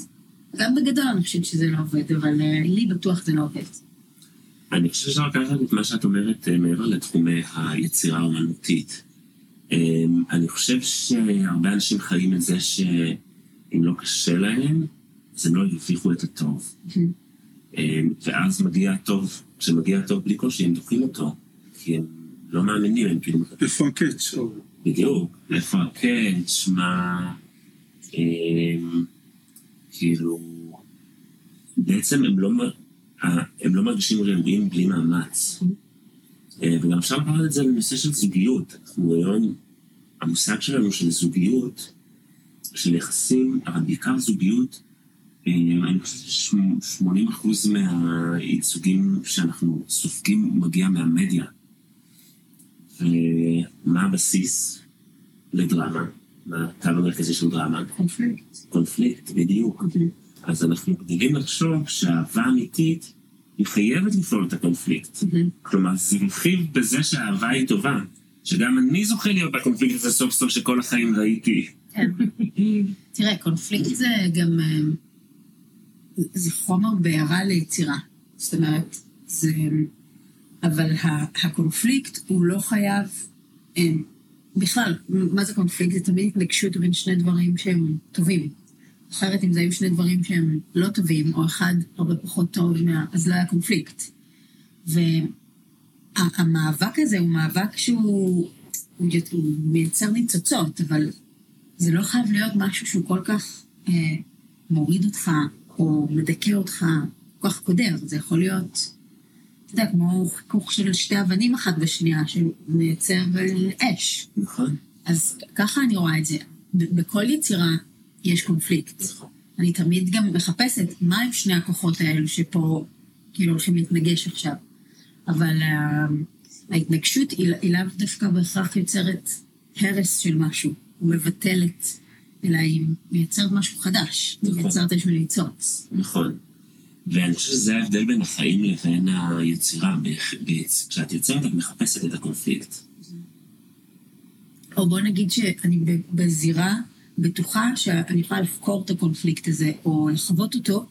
גם בגדול אני חושבת שזה לא עובד, אבל אה, לי בטוח זה לא עובד. אני חושב שאפשר לקחת את מה שאת אומרת אה, מעבר לתחומי היצירה האומנותית. אה, אני חושב שהרבה אנשים חיים את זה שאם לא קשה להם, אז הם לא ירוויחו את הטוב. אה, ואז מגיע הטוב, כשמגיע הטוב בלי קושי, הם דוחים אותו. כי הם לא מאמינים, הם כאילו... איפה הקאץ'? בדיוק, איפה הקאץ', מה... אמ, כאילו... בעצם הם לא, הם לא מרגישים ראויים בלי מאמץ. אה, וגם אפשר לקחת את זה לנושא של זוגיות. אנחנו היום, המושג שלנו של זוגיות, של יחסים, אבל בעיקר זוגיות, אה, אני חושב ש-80% מהייצוגים שאנחנו סופגים מגיע מהמדיה. ומה הבסיס לדרמה? מה הקו המרכזי של דרמה? קונפליקט. קונפליקט, בדיוק. אז אנחנו גדלים לחשוב שאהבה אמיתית היא חייבת לפעול את הקונפליקט. כלומר, זה רכיב בזה שהאהבה היא טובה. שגם אני זוכה להיות בקונפליקט הזה סוף סוף שכל החיים ראיתי. כן. תראה, קונפליקט זה גם... אה, זה חומר בעירה ליצירה. זאת אומרת, זה... אבל הקונפליקט הוא לא חייב... אה, בכלל, מה זה קונפליקט? זה תמיד התנגשות בין שני דברים שהם טובים. אחרת, אם זה היו שני דברים שהם לא טובים, או אחד הרבה פחות טוב, מה- אז לא היה קונפליקט. והמאבק הזה הוא מאבק שהוא הוא, הוא מייצר ניצוצות, אבל זה לא חייב להיות משהו שהוא כל כך אה, מוריד אותך או מדכא אותך, כל כך קודר, זה יכול להיות, אתה יודע, כמו חיכוך של שתי אבנים אחת בשנייה, שמייצר אה, אש. נכון. אז ככה אני רואה את זה. בכל יצירה יש קונפליקט. אני תמיד גם מחפשת מה הם שני הכוחות האלו שפה כאילו הולכים להתנגש עכשיו. אבל אה, ההתנגשות היא, היא לאו דווקא בהכרח יוצרת הרס של משהו, או מבטלת, אלא היא מייצרת משהו חדש, נכון. מייצרת איזשהו ניצוץ. נכון. ואני חושב שזה ההבדל בין החיים לבין היצירה. כשאת יוצרת את מחפשת את הקונפליקט. או בוא נגיד שאני בזירה בטוחה שאני יכולה לחקור את הקונפליקט הזה, או לחוות אותו,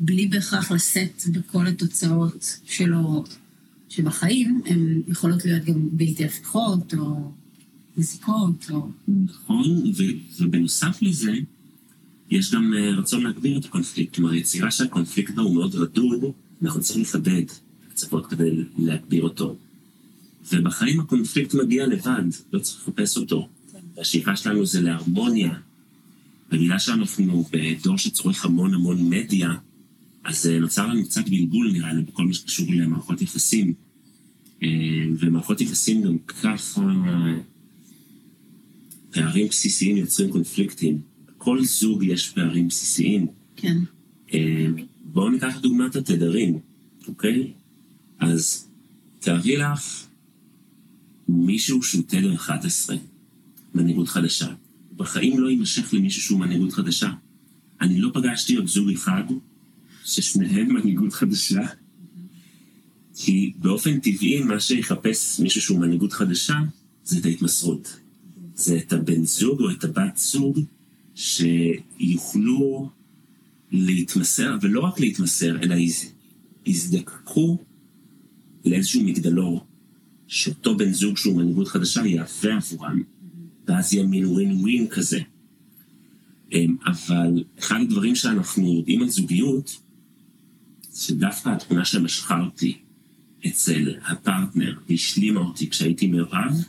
בלי בהכרח לשאת בכל התוצאות שלו, שבחיים הן יכולות להיות גם בלתי הפיכות, או מזיקות, או... נכון, ו- ובנוסף לזה, יש גם אה, רצון להגביר את הקונפליקט. כלומר, יצירה שהקונפליקט בה הוא מאוד רדוד, אנחנו צריכים לכבד קצוות כדי להגביר אותו. ובחיים הקונפליקט מגיע לבד, לא צריך לחפש אותו. השאיפה שלנו זה להרמוניה. ובגלל שאנחנו בדור שצורך המון המון מדיה, אז אה, נוצר לנו קצת בלבול נראה לי בכל מה שקשור למערכות יחסים. אה, ומערכות יחסים גם ככה פערים בסיסיים יוצרים קונפליקטים. בכל זוג יש פערים בסיסיים. כן. אה, בואו ניקח דוגמת התדרים, אוקיי? אז תארי לך מישהו שהוא תדר 11, מנהיגות חדשה. בחיים לא יימשך למישהו שהוא מנהיגות חדשה. אני לא פגשתי עוד זוג אחד ששניהם מנהיגות חדשה, כי באופן טבעי מה שיחפש מישהו שהוא מנהיגות חדשה זה את ההתמסרות. זה את הבן זוג או את הבת זוג שיוכלו להתמסר, ולא רק להתמסר, אלא יז- יזדקקו לאיזשהו מגדלור, שאותו בן זוג שהוא מנהיגות חדשה יהווה עבורם, ואז יהיה מין ווין ווין כזה. אמ, אבל אחד הדברים שאנחנו יודעים על זוגיות, שדווקא התכונה שמשכה אותי אצל הפרטנר והשלימה אותי כשהייתי מעורב,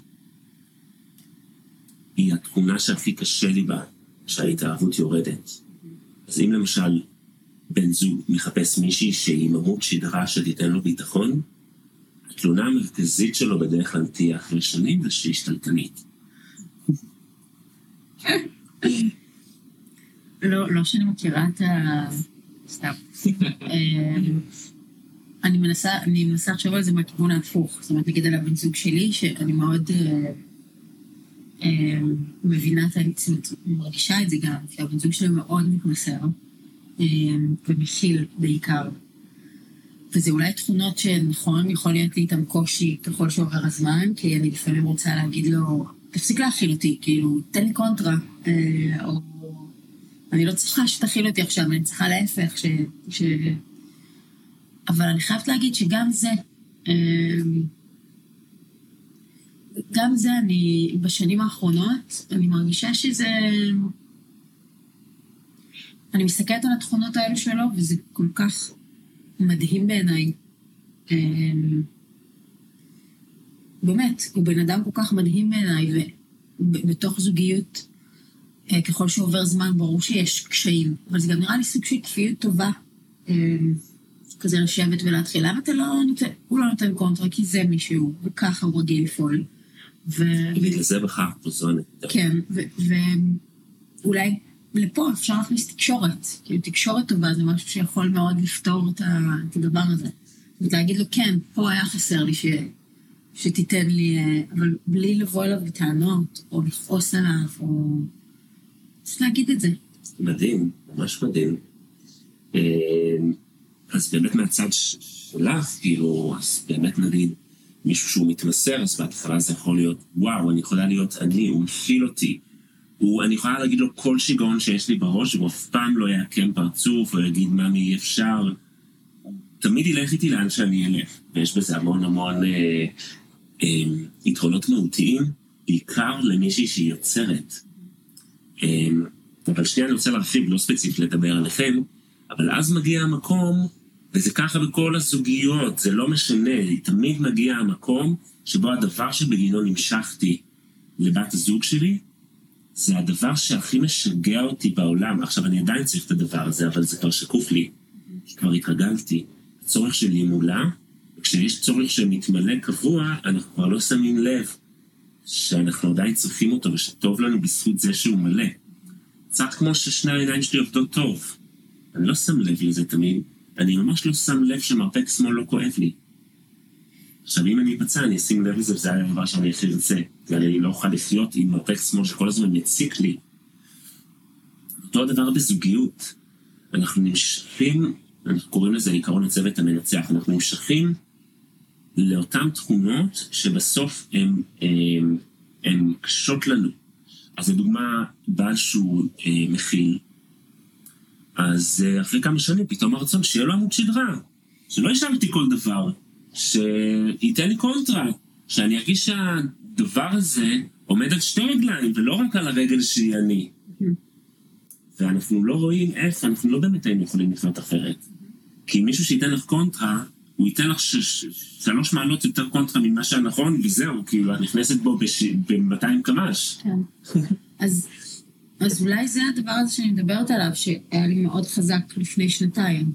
היא התכונה שהכי קשה לי בה, שההתאהבות יורדת. אז אם למשל בן זוג מחפש מישהי שהיא עמוד שדרה שתיתן לו ביטחון, התלונה המרכזית שלו בדרך כלל תהיה אחרי שנים זה שהיא שתלטנית. לא, לא שאני מכירה את ה... סתם. אה, אני מנסה, אני מנסה לחשוב על זה מהכיוון ההפוך. זאת אומרת, נגיד על הבן זוג שלי, שאני מאוד אה, אה, מבינה את ה... זאת אומרת, מרגישה את זה גם, כי הבן זוג שלי מאוד מתמסר, ומכיל בעיקר. וזה אולי תכונות שנכון, יכול להיות לי איתם קושי ככל שעובר הזמן, כי אני לפעמים רוצה להגיד לו, תפסיק להכיל אותי, כאילו, תן לי קונטרה, אה, או אני לא צריכה שתכיל אותי עכשיו, אני צריכה להפך, ש... ש... אבל אני חייבת להגיד שגם זה, אה, גם זה אני, בשנים האחרונות, אני מרגישה שזה... אני מסתכלת על התכונות האלו שלו, וזה כל כך מדהים בעיניי. אה, באמת, הוא בן אדם כל כך מדהים בעיניי, ובתוך זוגיות, אה, ככל שעובר זמן, ברור שיש קשיים, אבל זה גם נראה לי סוג של כפיות טובה. אה, כזה לשבת ולהתחיל. למה אתה לא נותן, הוא לא נותן קונטרה, כי זה מישהו, וככה הוא רגיל לפעול. ו... בגלל זה זו הנקודה. כן, ואולי לפה אפשר להכניס תקשורת. כאילו, תקשורת טובה זה משהו שיכול מאוד לפתור את, הדבר הזה. זאת אומרת, להגיד לו, כן, פה היה חסר לי ש... שתיתן לי, אה, אבל בלי לבוא אליו בטענות, או לכעוס עליו, או... פשוט להגיד את זה. מדהים, ממש מדהים. אה, אז באמת מהצד שלך, כאילו, אז באמת נגיד, מישהו שהוא מתמסר, אז בהתחלה זה יכול להיות, וואו, אני יכולה להיות אני, הוא מכיל אותי. הוא, אני יכולה להגיד לו כל שיגעון שיש לי בראש, והוא אף פעם לא יעקם פרצוף, או יגיד, ממי, אי אפשר. הוא תמיד ילך איתי לאן שאני אלך, ויש בזה המון המון אה, יתרונות מהותיים, בעיקר למישהי שהיא יוצרת. אה, אבל שנייה אני רוצה להרחיב, לא ספציפית לדבר עליכם, אבל אז מגיע המקום, וזה ככה בכל הזוגיות, זה לא משנה, תמיד מגיע המקום שבו הדבר שבגינו נמשכתי לבת הזוג שלי, זה הדבר שהכי משגע אותי בעולם. עכשיו, אני עדיין צריך את הדבר הזה, אבל זה כבר שקוף לי. כבר התרגלתי. הצורך שלי מולה, וכשיש צורך שמתמלא קבוע, אנחנו כבר לא שמים לב שאנחנו עדיין צריכים אותו ושטוב לנו בזכות זה שהוא מלא. קצת כמו ששני העיניים שלי עובדות טוב. אני לא שם לב לזה תמיד, אני ממש לא שם לב שמרפק שמאל לא כואב לי. עכשיו, אם אני אפצע, אני אשים לב לזה, וזה היה הדבר שאני הכי ארצה. ואני לא אוכל לחיות עם מרפק שמאל שכל הזמן מציק לי. אותו הדבר בזוגיות. אנחנו נמשכים, אנחנו קוראים לזה עיקרון הצוות המנצח, אנחנו נמשכים לאותן תכונות שבסוף הן קשות לנו. אז לדוגמה, בעל שהוא אה, מכיל, אז אה, אחרי כמה שנים פתאום הרצון שיהיה לו עמוד שדרה, שלא ישאל אותי כל דבר, שייתן לי קונטרה, שאני ארגיש שהדבר הזה עומד על שתי רגליים ולא רק על הרגל שהיא אני. ואנחנו לא רואים איך, אנחנו לא באמת היינו יכולים לחיות אחרת. כי מישהו שייתן לך קונטרה, הוא ייתן לך שלוש מעלות יותר קונטרה ממה שהנכון, וזהו, כאילו, את נכנסת בו ב-200 קמ"ש. כן. אז, אז אולי זה הדבר הזה שאני מדברת עליו, שהיה לי מאוד חזק לפני שנתיים.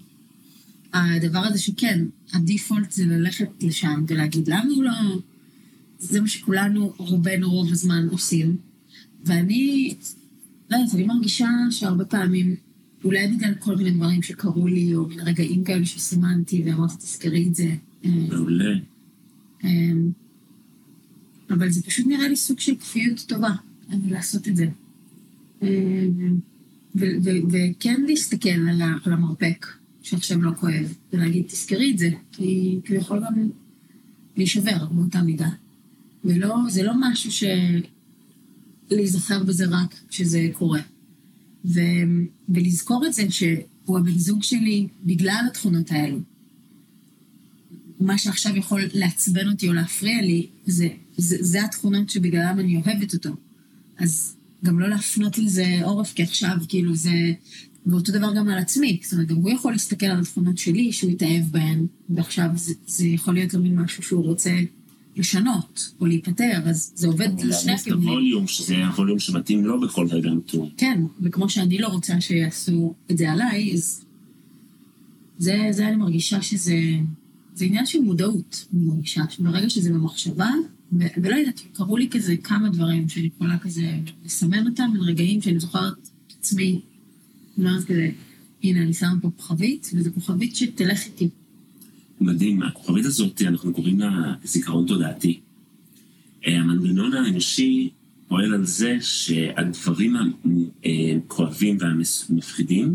הדבר הזה שכן, הדיפולט זה ללכת לשם ולהגיד, למה הוא לא... זה מה שכולנו, רובנו רוב הזמן עושים. ואני, לא יודעת, אני מרגישה שהרבה פעמים, אולי בגלל כל מיני דברים שקרו לי, או מן רגעים כאלה שסימנתי ואמרתי, תזכרי את זה. מעולה. אמ, אבל זה פשוט נראה לי סוג של כפיות טובה, לעשות את זה. אמ, וכן להסתכל על המרפק. שעכשיו לא כואב, ולהגיד, תזכרי את זה, כי הוא יכול גם להישבר באותה מידה. ולא, זה לא משהו ש... להיזכר בזה רק כשזה קורה. ו... ולזכור את זה שהוא הבן זוג שלי בגלל התכונות האלו. מה שעכשיו יכול לעצבן אותי או להפריע לי, זה, זה, זה התכונות שבגללם אני אוהבת אותו. אז גם לא להפנות לזה עורף, כי עכשיו כאילו זה, ואותו דבר גם על עצמי, זאת אומרת, גם הוא יכול להסתכל על התכונות שלי, שהוא התאהב בהן, ועכשיו זה, זה יכול להיות לו מין משהו שהוא רוצה לשנות, או להיפטר, אז זה עובד לשני הכיוונים. או הווליום, שזה הווליום שמתאים לו בכל רגע נתון. כן, וכמו שאני לא רוצה שיעשו את זה עליי, אז זה, זה אני מרגישה שזה זה עניין של מודעות, אני מרגישה, שברגע שזה במחשבה, ו- ולא יודעת, קרו לי כזה כמה דברים שאני יכולה כזה לסמן אותם, בין רגעים שאני זוכרת את עצמי אני אומרת כזה, הנה, אני שמה פה כוכבית, וזו כוכבית שתלך איתי. מדהים, הכוכבית הזאת, אנחנו קוראים לה זיכרון תודעתי. אה, המנגנון האנושי פועל על זה שהדברים הכואבים והמפחידים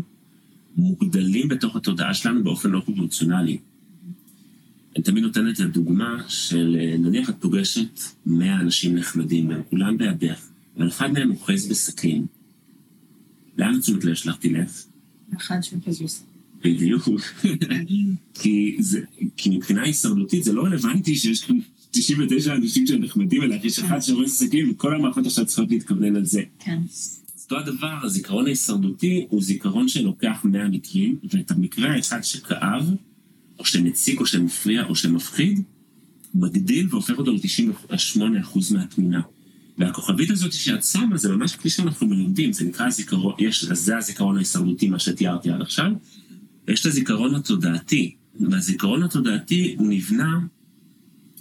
מוגדלים בתוך התודעה שלנו באופן לא פרופורציונלי. אני תמיד נותנת את הדוגמה של אה, נניח את פוגשת 100 אנשים נחמדים, והם כולם בידך, אבל אחד מהם אוחז בסכין, לאן תשומת לב שלך תלך? אחד שאוחז בסכין. בדיוק. כי, זה, כי מבחינה הישרדותית זה לא רלוונטי שיש כאן 99 אנשים שנחמדים אלייך, יש אחד שאוחז בסכין וכל המערכות עכשיו צריכות להתכוונן על זה. כן. אותו הדבר, הזיכרון ההישרדותי הוא זיכרון שלוקח 100 מקרים, ואת המקרה האחד שכאב, או שמציק, או שמפריע, או שמפחיד, מגדיל והופך אותו ל-98% מהתמונה. והכוכבית הזאת שאת שמה, זה ממש כפי שאנחנו מלמדים, זה נקרא זיכרון, יש, זה הזיכרון ההישרדותי, מה שתיארתי עד עכשיו. יש את הזיכרון התודעתי, והזיכרון התודעתי הוא נבנה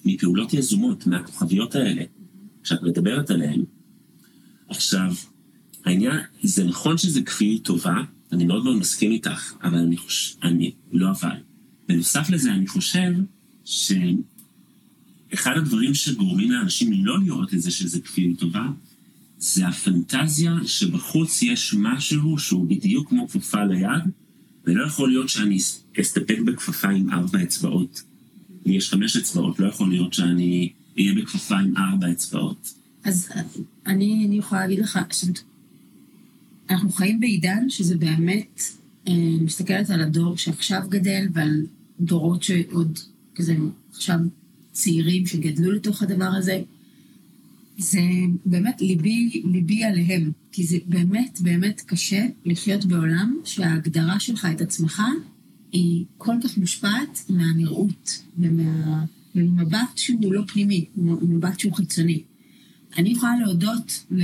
מפעולות יזומות, מהכוכביות האלה, שאת מדברת עליהן. עכשיו, העניין, זה נכון שזה כפיות טובה, אני מאוד מאוד מסכים איתך, אבל אני חושב, אני, לא אבל. בנוסף לזה, אני חושב שאחד הדברים שגורמים לאנשים לא לראות את זה שזה כפיות טובה, זה הפנטזיה שבחוץ יש משהו שהוא בדיוק כמו כפפה ליד, ולא יכול להיות שאני אסתפק בכפפה עם ארבע אצבעות. לי יש חמש אצבעות, לא יכול להיות שאני אהיה בכפפה עם ארבע אצבעות. אז אני, אני יכולה להגיד לך, אנחנו חיים בעידן שזה באמת, אני אה, מסתכלת על הדור שעכשיו גדל ועל דורות שעוד כזה עכשיו צעירים שגדלו לתוך הדבר הזה. זה באמת ליבי, ליבי עליהם, כי זה באמת באמת קשה לחיות בעולם שההגדרה שלך את עצמך היא כל כך מושפעת מהנראות ומהמבט שהוא לא פנימי, מבט שהוא חיצוני. אני יכולה להודות ל-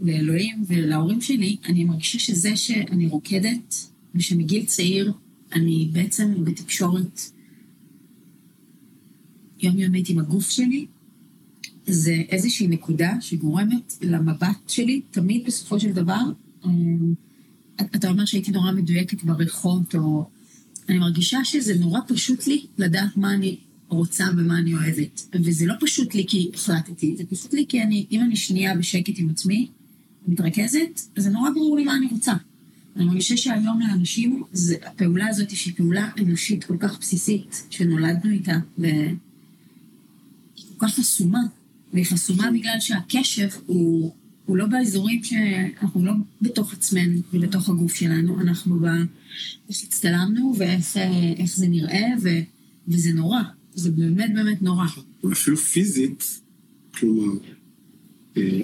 לאלוהים ולהורים שלי, אני מרגישה שזה שאני רוקדת, ושמגיל צעיר אני בעצם בתקשורת יומיומית עם הגוף שלי, זה איזושהי נקודה שגורמת למבט שלי, תמיד בסופו של דבר, אמ, אתה אומר שהייתי נורא מדויקת בריחות, או... אני מרגישה שזה נורא פשוט לי לדעת מה אני רוצה ומה אני אוהבת. וזה לא פשוט לי כי החלטתי, זה פשוט לי כי אני, אם אני שנייה בשקט עם עצמי, מתרכזת, זה נורא ברור לי מה אני רוצה. אני מרגישה שהיום לאנשים, זה, הפעולה הזאת שהיא פעולה אנושית כל כך בסיסית, שנולדנו איתה, והיא כל כך חסומה, והיא חסומה בגלל שהקשב הוא, הוא לא באזורים שאנחנו לא בתוך עצמנו ובתוך הגוף שלנו, אנחנו ב... איך הצטלמנו ואיך איך זה נראה, ו, וזה נורא, זה באמת באמת נורא. אפילו פיזית, כלומר, אה,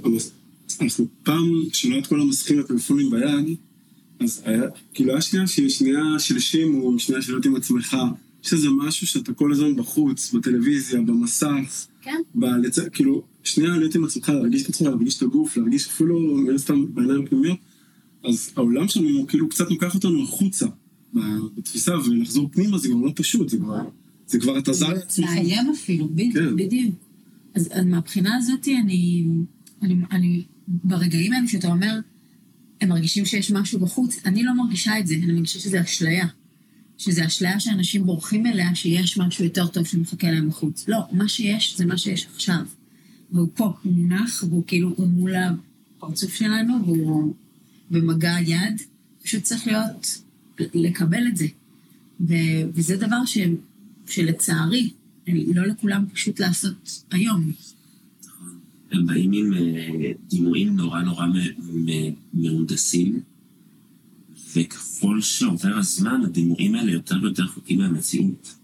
אנחנו פעם, כשלא את כל המסכים והטלפונים ביד, אז היה, כאילו היה שנייה שהיא שנייה של שימו, שנייה של להיות עם עצמך. יש איזה משהו שאתה כל הזמן בחוץ, בטלוויזיה, במסך, כן. בלצ... כאילו, שנייה להיות עם עצמך, להרגיש את עצמך, להרגיש את הגוף, להרגיש אפילו, מן הסתם, בעיניים פנימיות. אז העולם שלנו כאילו קצת לוקח אותנו החוצה בתפיסה, ולחזור פנימה זה כבר לא פשוט, זה כבר, זה כבר אתה זר לעצמך. מאיים אפילו, בדיוק, כן. בדיוק. אז, אז מהבחינה הזאת אני, אני, אני, ברגעים האלה שאתה אומר, הם מרגישים שיש משהו בחוץ, אני לא מרגישה את זה, אני מרגישה שזה אשליה. שזה אשליה שאנשים בורחים אליה, שיש משהו יותר טוב שמחכה להם בחוץ. לא, מה שיש זה מה שיש עכשיו. והוא פה, הוא מונח, והוא כאילו, הוא מול הפרצוף שלנו, והוא במגע יד, פשוט צריך להיות, לקבל את זה. ו- וזה דבר ש, שלצערי, לא לכולם פשוט לעשות היום. הם באים עם אה, דימויים נורא נורא מהונדסים, וככל שעובר הזמן, הדימויים האלה יותר ויותר רחוקים מהמציאות.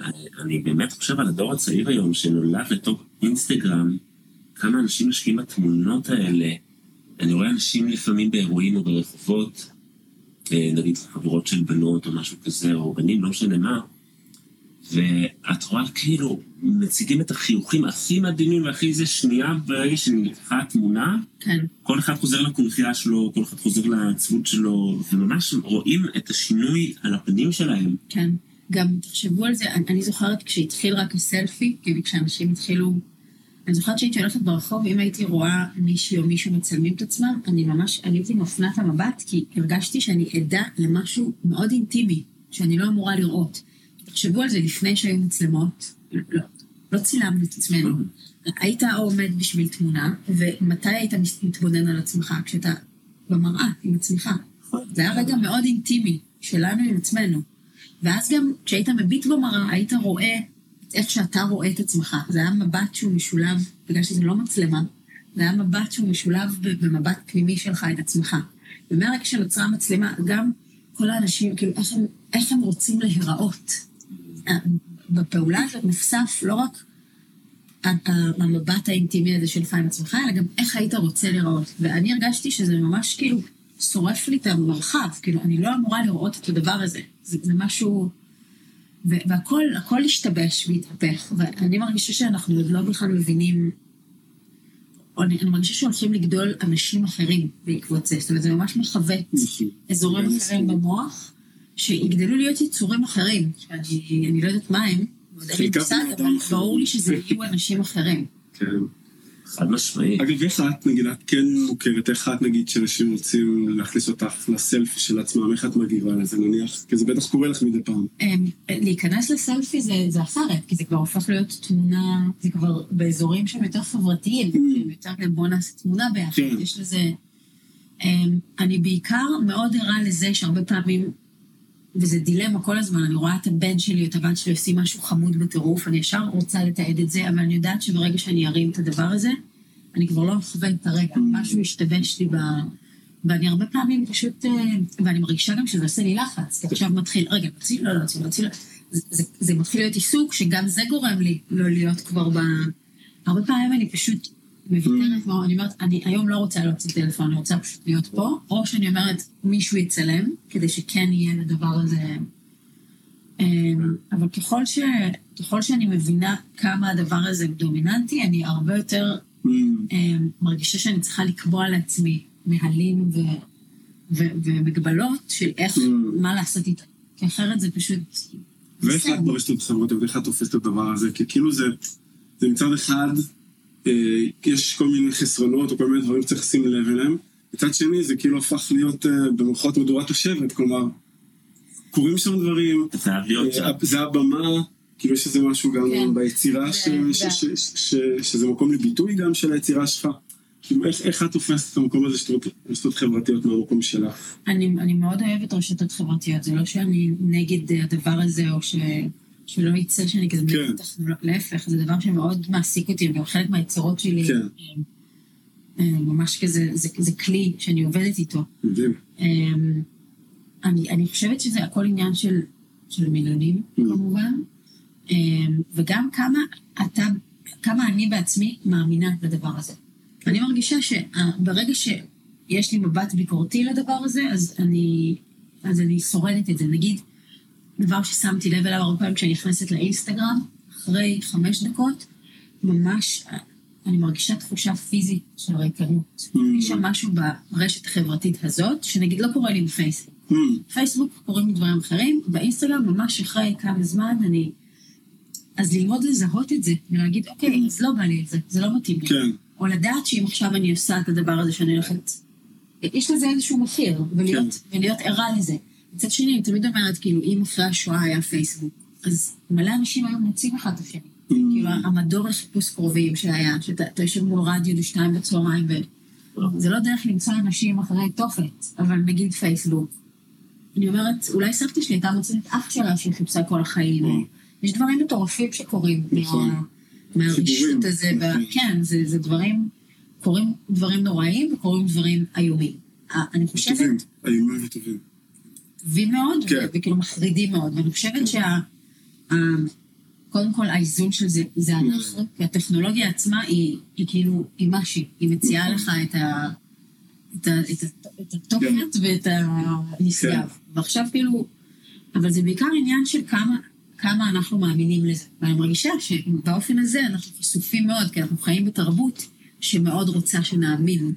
אני, אני באמת חושב על הדור הצעיר היום שנולד לתוך אינסטגרם, כמה אנשים משקיעים בתמונות האלה. אני רואה אנשים לפעמים באירועים או ברחובות, אה, נגיד חבורות של בנות או משהו כזה, או בנים, לא משנה מה, ואת רואה כאילו מציגים את החיוכים הכי מדהימים והכי זה שנייה ברגע שנלקחה התמונה, כן, כל אחד חוזר לקונכייה שלו, כל אחד חוזר לעצבות שלו, וממש רואים את השינוי על הפנים שלהם. כן. גם תחשבו על זה, אני, אני זוכרת כשהתחיל רק הסלפי, כאילו כשאנשים התחילו... אני זוכרת שהייתי הולכת ברחוב, אם הייתי רואה מישהי או מישהו מצלמים את עצמם, אני ממש, אני הייתי מפנה את המבט, כי הרגשתי שאני עדה למשהו מאוד אינטימי, שאני לא אמורה לראות. תחשבו על זה לפני שהיו מצלמות, לא, צילמנו את עצמנו. היית עומד בשביל תמונה, ומתי היית מתבונן על עצמך? כשאתה במראה, עם עצמך. זה היה רגע מאוד אינטימי, שלנו עם עצמנו. ואז גם כשהיית מביט במראה, היית רואה איך שאתה רואה את עצמך. זה היה מבט שהוא משולב, בגלל שזה לא מצלמה, זה היה מבט שהוא משולב במבט פנימי שלך את עצמך. ומהרגע שנוצרה מצלמה, גם כל האנשים, כאילו, איך הם, איך הם רוצים להיראות. בפעולה הזאת נחשף לא רק המבט האינטימי הזה שלך עם עצמך, אלא גם איך היית רוצה להיראות. ואני הרגשתי שזה ממש כאילו שורף לי את המרחב, כאילו, אני לא אמורה לראות את הדבר הזה. זה, זה משהו... והכל הכל השתבש והתהפך, ואני מרגישה שאנחנו עוד לא בכלל מבינים, או אני, אני מרגישה שהולכים לגדול אנשים אחרים בעקבות זה, זאת אומרת, זה ממש מכוות אזורים אחרים במוח, שיגדלו להיות יצורים אחרים, שאני אני לא יודעת מה הם, אין לי מושג, אבל. ברור לי שזה יהיו אנשים אחרים. כן. חד משמעית. אגב, איך את, נגיד, את כן מוכרת, איך את, נגיד, שאנשים רוצים להכניס אותך לסלפי של עצמם, איך את מגיבה לזה, נניח? כי זה בטח קורה לך מדי פעם. אמ, להיכנס לסלפי זה, זה אחרת, כי זה כבר הופך להיות תמונה, זה כבר באזורים שהם יותר חברתיים, שהם יותר גם בוא נעשה תמונה ביחד, כן. יש לזה... אמ, אני בעיקר מאוד ערה לזה שהרבה פעמים, וזה דילמה כל הזמן, אני רואה את הבן שלי או את הבת שלי עושים משהו חמוד בטירוף, אני ישר רוצה לתעד את זה, אבל אני יודעת שברגע שאני ארים את הדבר הזה, אני כבר לא אכוון את הרגע, משהו השתבש לי ב... ואני הרבה פעמים פשוט, אה, ואני מרגישה גם שזה עושה לי לחץ, כי עכשיו מתחיל, רגע, להוציא, לא להוציא, להוציא, לא. זה, זה, זה מתחיל להיות עיסוק, שגם זה גורם לי לא להיות כבר ב... הרבה פעמים אני פשוט מוותרת, מאוד, אני אומרת, אני היום לא רוצה להוציא טלפון, אני רוצה פשוט להיות פה, או שאני אומרת, מישהו יצלם, כדי שכן יהיה לדבר הזה... אמ, אבל ככל, ש, ככל שאני מבינה כמה הדבר הזה דומיננטי, אני הרבה יותר Mm. אה, מרגישה שאני צריכה לקבוע לעצמי נהלים ו, ו, ומגבלות של איך, Mm. מה לעשות איתה. כי אחרת זה פשוט... ואיך. את ברשתות החברתיות, איך את תופסת את הדבר הזה? כי כאילו זה, זה מצד אחד, יש כל מיני חסרונות או כל מיני דברים שצריך לשים לב אליהם, מצד שני זה כאילו הפך להיות אה, במרכאות מדורת השבט, כלומר, קורים שם דברים. אה, זה הבמה, כאילו יש איזה משהו גם כן. ביצירה, ו- ש- ו- ש- ש- ש- ש- שזה מקום לביטוי גם של היצירה שלך. כאילו איך- איך את תופסת את המקום הזה של רשתות חברתיות מהמקום שלך? אני, אני מאוד אוהבת רשתות חברתיות, זה לא שאני נגד אה, הדבר הזה, או ש, שלא יצא שאני כזה כן. נגד טכנולוגיה, להפך, זה דבר שמאוד מעסיק אותי, וגם חלק מהיצירות שלי, כן. אה, אה, ממש כזה, זה, זה כלי שאני עובדת איתו. מדהים. אמ, אני, אני חושבת שזה הכל עניין של, של מילונים, Mm. כמובן, וגם כמה אתה, כמה אני בעצמי מאמינה לדבר הזה. אני מרגישה שברגע שיש לי מבט ביקורתי לדבר הזה, אז אני, אז אני שורדת את זה. נגיד, דבר ששמתי לב אליו הרבה פעמים כשאני נכנסת לאינסטגרם, אחרי חמש דקות, ממש אני מרגישה תחושה פיזית של ריקנות. Mm. יש שם משהו ברשת החברתית הזאת, שנגיד לא קורה לי בפייסבוק. Mm, פייסבוק קוראים לי דברים אחרים, באינסטגרם ממש אחרי כמה זמן אני... אז ללמוד לזהות את זה, ולהגיד, אוקיי, אז לא בא לי את זה, זה לא מתאים לי. כן. או לדעת שאם עכשיו אני עושה את הדבר הזה שאני הולכת... יש לזה איזשהו מחיר, ולהיות, כן. ולהיות ערה לזה. מצד שני, אני תמיד אומרת, כאילו, אם אחרי השואה היה פייסבוק, אז מלא אנשים היו מוצאים אחד את השני. Mm. כאילו, המדור לחיפוש קרובים שהיה, שאתה אתה יושב מול רדיו בשתיים בצהריים, וזה לא דרך למצוא אנשים אחרי תופת, אבל נגיד פייסבוק. אני אומרת, אולי סבתא שלי הייתה מוצאת את אח שלה שהיא חיפשה כל החיים. Mm. יש דברים מטורפים שקורים נכון. מה- מהרישות חיבורים. הזה, נכון. כן, זה, דברים, קורים דברים נוראים וקורים דברים איומים. אני חושבת, איומים וטובים. טובים מאוד, כן. וכאילו מחרידים מאוד, ואני חושבת שה... ה- קודם כל האיזון של זה, זה אנחנו, כי הטכנולוגיה עצמה היא, היא כאילו, היא משהי, היא מציעה נכון. לך את ה... את, ה, את, ה, את כן. התופת ואת הנשגב. ועכשיו כאילו, אבל זה בעיקר עניין של כמה, כמה אנחנו מאמינים לזה. ואני מרגישה שבאופן הזה אנחנו חשופים מאוד, כי אנחנו חיים בתרבות שמאוד רוצה שנאמין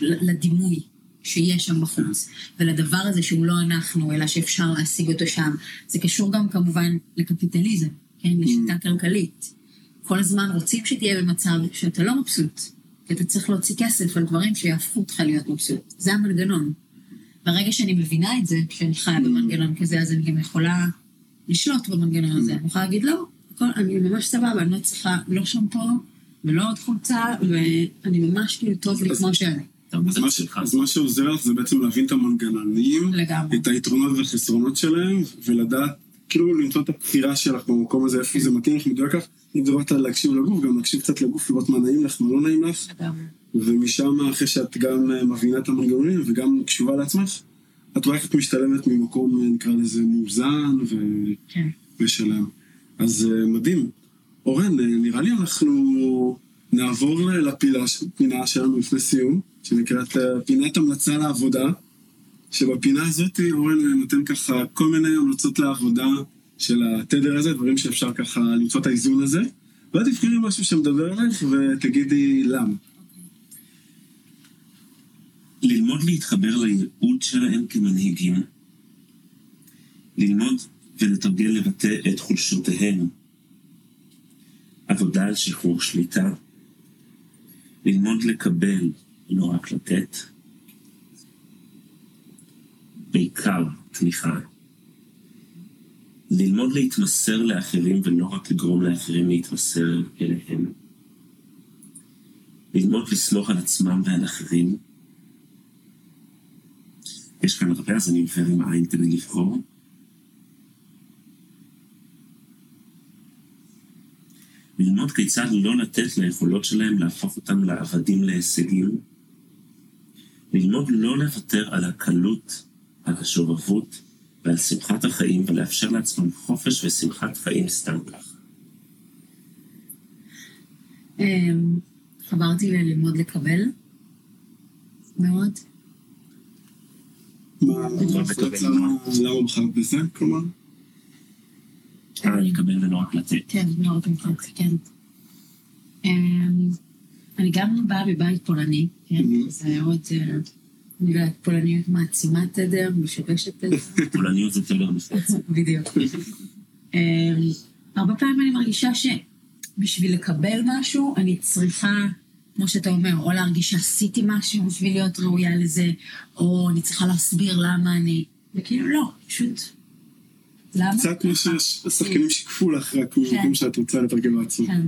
לדימוי שיש שם בחוץ, ולדבר הזה שהוא לא אנחנו, אלא שאפשר להשיג אותו שם. זה קשור גם כמובן לקפיטליזם, כן? לשיטה כלכלית. כל הזמן רוצים שתהיה במצב שאתה לא מבסוט, כי אתה צריך להוציא כסף על דברים שיהפכו אותך להיות מבסוט. זה המנגנון. ברגע שאני מבינה את זה, כשאני חיה במנגנון כזה, אז אני גם יכולה לשלוט במנגנון הזה. אני יכולה להגיד, לא, הכל, אני ממש סבבה, אני לא צריכה לא שמפו ולא עוד חולצה, ואני ממש כאילו טוב לי כמו שאני. אז מה שעוזר לך זה בעצם להבין את המנגנונים, לגמרי. את היתרונות והחסרונות שלהם, ולדעת, כאילו למצוא את הבחירה שלך במקום הזה, איפה זה מתאים לך מדויק לך. אם דיברת על להקשיב לגוף, גם להקשיב קצת לגוף, לראות מה נעים לך, מה לא נעים לך, לגמרי. ומשם, אחרי שאת גם אה, מבינה את המנגנונים וגם קשובה לעצמך, את רואה איך את משתלבת ממקום, אה, נקרא לזה, מאוזן ו- כן. ושלם. אז אה, מדהים. אורן, אה, נראה לי אנחנו נעבור לפינה פינה שלנו לפני סיום, שנקראת אה, פינת המלצה לעבודה, שבפינה הזאת אורן נותן ככה כל מיני המלצות לעבודה של התדר הזה, דברים שאפשר ככה למצוא את האיזון הזה, ואת תבחרי משהו שמדבר עליך ותגידי למה. ללמוד להתחבר לייעוד שלהם כמנהיגים. ללמוד ולתרגל לבטא את חולשותיהם. עבודה על שחרור שליטה. ללמוד לקבל, לא רק לתת. בעיקר תמיכה. ללמוד להתמסר לאחרים ולא רק לגרום לאחרים להתמסר אליהם. ללמוד לסמוך על עצמם ועל אחרים. יש כאן הרבה, אז אני עובר עם העין כדי לבחור. ללמוד כיצד לא לתת ליכולות שלהם להפוך אותם לעבדים להישגים. ללמוד לא לוותר על הקלות, על השובבות ועל שמחת החיים, ולאפשר לעצמם חופש ושמחת חיים סתם. אמ, חברתי ללמוד לקבל. מאוד. מה, למה בחרת בזה, כלומר? אה, לקבל ולא רק לתת. כן, מאוד קונקרטי, כן. אני גם באה מבית פולני, כן? Mhm. זה עוד, אה, אני יודעת, פולניות מעצימה תדר, משבשת תדר. פולניות זה תדר מפלץ. בדיוק. אמ, הרבה פעמים אני מרגישה שבשביל לקבל משהו, אני צריכה, כמו שאתה אומר, או להרגיש שעשיתי משהו בשביל להיות ראויה לזה, או אני צריכה להסביר למה אני... וכאילו, לא, פשוט... למה? קצת כמו שהשחקנים שיקפו לך רק ממקום שאת רוצה לתרגם לעצמך. כן.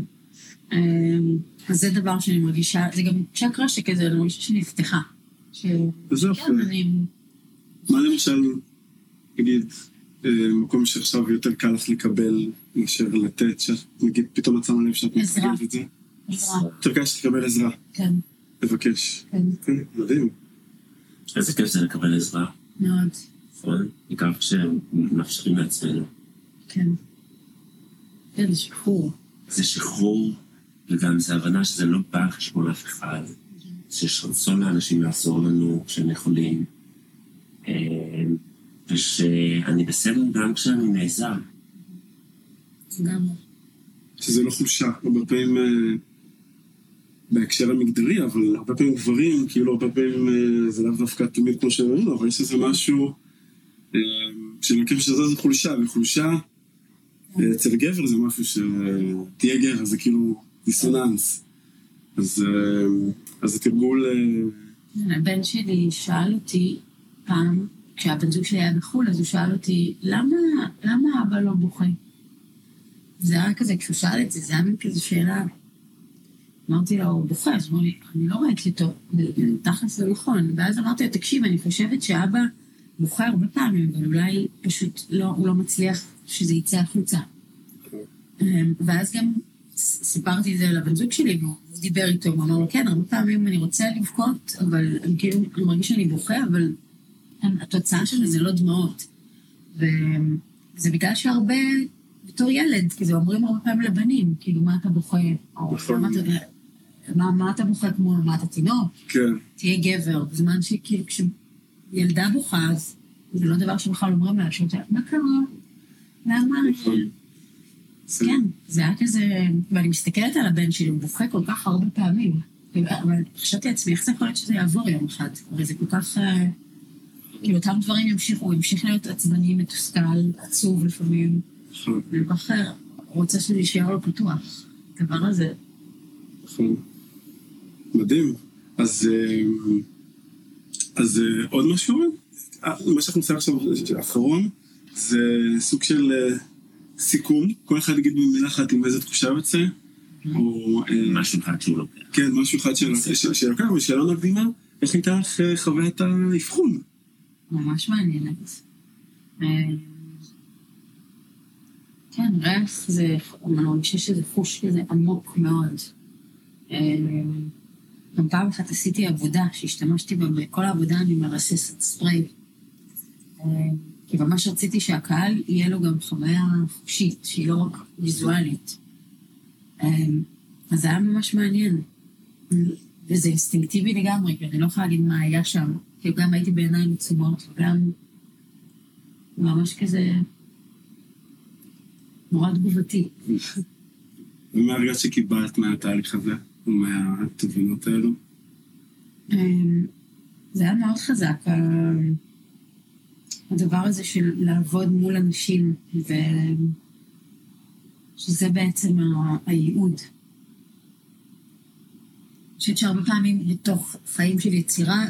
אמ, אז זה דבר שאני מרגישה, זה גם צ'קרה שכזה, אני מרגישה שנפתחה. כן, אני... מה למשל, נגיד, אה, מקום שעכשיו יותר קל לך לקבל מאשר לתת, נגיד פתאום את שמה לב שאת. מסתכלת את זה? עזרה. יותר קל שתקבל עזרה, כן, לבקש. כן, כן, מדהים. איזה כיף זה לקבל עזרה, מאוד, נכון? בעיקר כשמאפשרים לעצמנו. כן. כן, זה שחרור. זה שחרור, וגם זה הבנה שזה לא בא על חשבון אף אחד. שיש רצון לאנשים לעזור לנו כשהם יכולים. אה, ושאני בסדר גם כשאני נעזר. לגמרי. שזה לא חולשה, הרבה פעמים אה, בהקשר המגדרי, אבל הרבה פעמים גברים, כאילו הרבה פעמים אה, זה לאו דווקא תמיד כמו אומרים, אבל יש איזה משהו אה, שאני מכיר שזה זה חולשה, וחולשה אצל גבר זה משהו שתהיה גבר, זה כאילו דיסוננס. אז, אה, אז התרגול, אה, הבן שלי שאל אותי פעם, כשהבן זוג שלי היה בחו"ל, אז הוא שאל אותי, למה, למה אבא לא בוכה? זה היה כזה, כשהוא שאל את זה, זה היה מין כזה שאלה. אמרתי לו, הוא בוכה, אז הוא אמר לי, אני לא ראיתי אותו, תכלס זה נכון. ואז אמרתי לו, תקשיב, אני חושבת שאבא בוכה הרבה פעמים, אבל אולי פשוט לא, הוא לא מצליח שזה יצא החוצה. אמ, ואז גם סיפרתי את זה לבן זוג שלי, והוא דיבר איתו, הוא אמר לו, כן, הרבה פעמים אני רוצה לבכות, אבל אני כאילו, אני מרגיש שאני בוכה, אבל התוצאה של זה זה לא דמעות. וזה בגלל שהרבה, בתור ילד, כאילו, אומרים הרבה פעמים לבנים, כאילו, מה אתה בוכה? או נכון. מה אתה בוכה כמו, מה אתה תינוק? כן, תהיה גבר, בזמן שכאילו כשילדה בוכה, אז זה לא דבר שבכלל אומרים לה, שאתה, מה קרה? למה? כן, זה היה כזה, ואני מסתכלת על הבן שלי, הוא בוכה כל כך הרבה פעמים. אבל חשבתי לעצמי, איך זה יכול להיות שזה יעבור יום אחד? הרי זה כל כך... כאילו, אותם דברים ימשיכו, הוא ימשיך להיות עצבני, מתוסכל, עצוב לפעמים. נכון, אני כל כך אה, רוצה שזה יישאר לו פתוח. הדבר הזה. נכון. מדהים. אז, אה, אז עוד משהו? מה שאנחנו עושים עכשיו, האחרון, זה סוג של סיכום. כל אחד יגיד במילה אחת עם איזה תחושה יוצא, או אה, משהו אחד שהוא לוקח. כן, משהו אחד של- של- שלוקח, ושאלה מקדימה, איך הייתה לך אה, חוויית האבחון? ממש מעניינת. אה, כן, ריח זה, אני מרגישה שזה חוש כזה עמוק מאוד. גם פעם אחת עשיתי עבודה שהשתמשתי בה, בכל העבודה אני מרססת ספרי. כי ממש רציתי שהקהל יהיה לו גם חוויה חושית, שהיא לא רק ויזואלית. אה, אז זה היה ממש מעניין. וזה אינסטינקטיבי לגמרי, כי אני לא יכולה להגיד מה היה שם. כי גם הייתי בעיניים עצומות, וגם ממש כזה נורא תגובתי. ומה הרגשת שקיבלת מהתהליך הזה, או מהתובנות האלו? אמ, זה היה מאוד חזק, הדבר הזה של לעבוד מול אנשים, ושזה בעצם ה- הייעוד. אני חושבת שהרבה פעמים בתוך חיים של יצירה,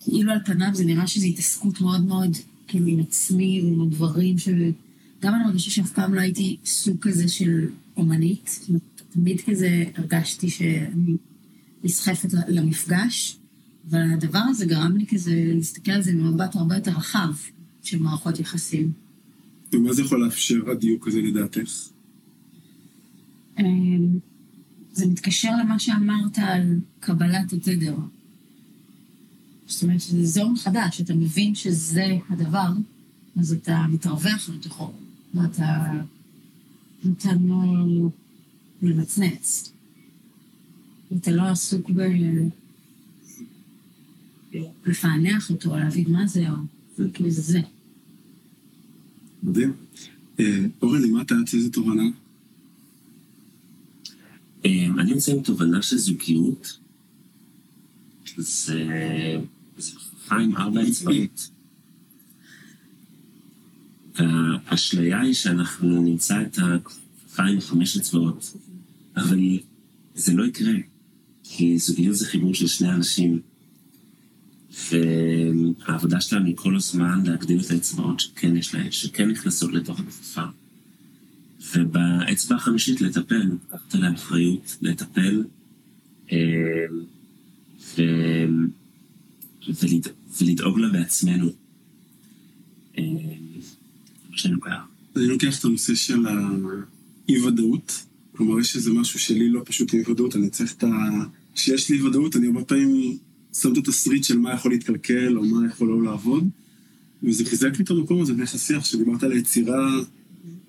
כאילו על פניו זה נראה שזו התעסקות מאוד מאוד כאילו עם עצמי ועם הדברים של... גם אני מרגישה שאף פעם לא הייתי סוג כזה של אומנית. תמיד כזה הרגשתי שאני נסחפת למפגש, אבל הדבר הזה גרם לי כזה להסתכל על זה ממבט הרבה יותר רחב של מערכות יחסים. ומה זה יכול לאפשר הדיוק הזה לדעתך? אמ, זה מתקשר למה שאמרת על קבלת התדר. זאת אומרת שזה זון חדש, אתה מבין שזה הדבר, אז אתה מתרווח לתוכו, ואתה נותן לו לנצנץ. אתה לא עסוק ב... לפענח אותו, להבין מה זה, או כאילו זה זה. מדהים. אה, אורן, אם אתה יוצא איזה תובנה? אמ, אני יוצא עם תובנה של זוגיות. זה... עם ארבע אצבעות. האשליה היא שאנחנו נמצא את עם חמש אצבעות, אבל זה לא יקרה, כי זוגיות זה חיבור של שני אנשים. והעבודה שלנו היא כל הזמן להגדיל את האצבעות שכן יש להן, שכן נכנסות לתוך הכפפה. ובאצבע החמישית לטפל, לקחת עליה אחריות, לטפל אה, ו... ולד... ולדאוג לה בעצמנו. אה. אני לוקח את הנושא של האי-ודאות. כלומר, יש איזה משהו שלי לא פשוט אי-ודאות, אני צריך את ה... כשיש לי אי-ודאות, אני הרבה פעמים שם את התסריט של מה יכול להתקלקל, או מה יכול לא לעבוד. וזה חיזק לי את המקום הזה דרך השיח, שדיברת על היצירה,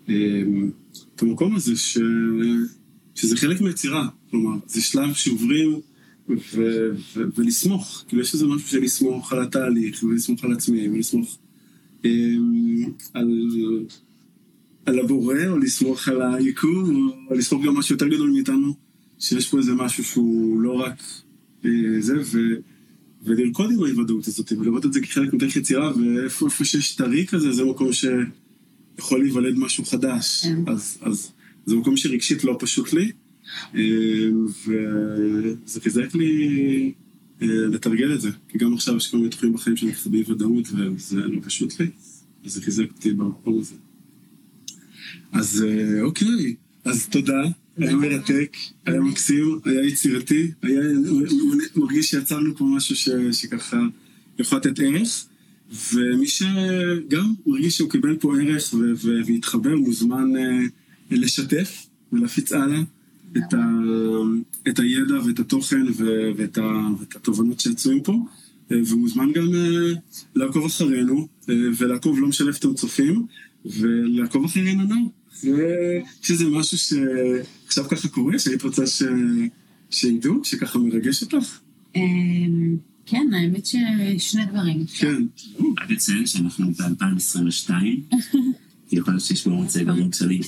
אמ, את המקום הזה ש... שזה חלק מהיצירה. כלומר, זה שלב שעוברים ו... ו... ולסמוך. כאילו, יש איזה משהו של לסמוך על התהליך, ולסמוך על עצמי, ולסמוך אמ, על... על הבורא, או לסמוך על היקום, או לסמוך גם משהו יותר גדול מאיתנו, שיש פה איזה משהו שהוא לא רק אה, זה, ו... ולרקוד עם האי-ודאות הזאת, ולראות את זה כחלק מתוך יצירה, ואיפה שיש טרי כזה, זה מקום שיכול להיוולד משהו חדש. כן. אז, אז זה מקום שרגשית לא פשוט לי, אה, וזה חיזק לי אה, לתרגל את זה. כי גם עכשיו יש כל מיני תחומים בחיים שאני קצת באי-ודאות, וזה לא פשוט לי, אז זה חיזק אותי במקום הזה. אז אה, אוקיי, אז תודה. היה מרתק, היה מקסים, היה יצירתי, היה מרגיש שיצרנו פה משהו ש, שככה יכול לתת ערך, ומי שגם מרגיש שהוא קיבל פה ערך ו, ו, והתחבר מוזמן uh, לשתף ולהפיץ הלאה את, ה, את הידע ואת התוכן ו, ואת, ה, ואת התובנות שיצאו פה, uh, ומוזמן גם uh, לעקוב אחרינו uh, ולעקוב לא משלב את הצופים, ולעקוב אחרי רננה. שזה משהו שעכשיו ככה קורה, שהיית רוצה ש... שידעו, שככה מרגש אותך? אמ, כן, האמת ששני דברים. כן. רק לציין שאנחנו ב-2022, יכול להיות שישמעו את זה גם עוד שנים.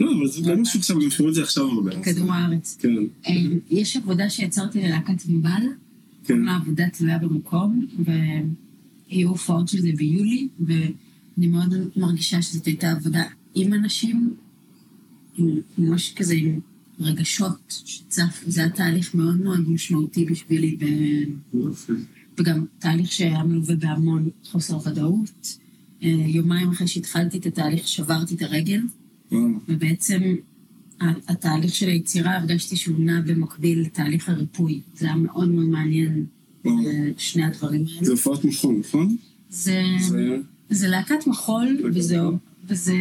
לא, אבל זה לא משהו עכשיו, גם שמעו את זה עכשיו הרבה. כדור הארץ. כן. אמ, יש עבודה שיצרתי ללהקת ענבל, כן. קוראים לה עבודה תלויה במקום, ויהיו הופעות של זה ביולי, ואני מאוד מרגישה שזאת הייתה עבודה עם אנשים, עם ממש כזה עם רגשות שצף, זה היה תהליך מאוד מאוד משמעותי בשבילי, ב... וגם תהליך שהיה מלווה בהמון חוסר ודאות. אה, יומיים אחרי שהתחלתי את התהליך שברתי את הרגל. ובעצם התהליך של היצירה הרגשתי שהוא נע במקביל לתהליך הריפוי. זה היה מאוד מאוד מעניין. אה, שני הדברים האלה. זה הופעת מכון, נכון? זה, זה... להקת מחול, וזה, וזה,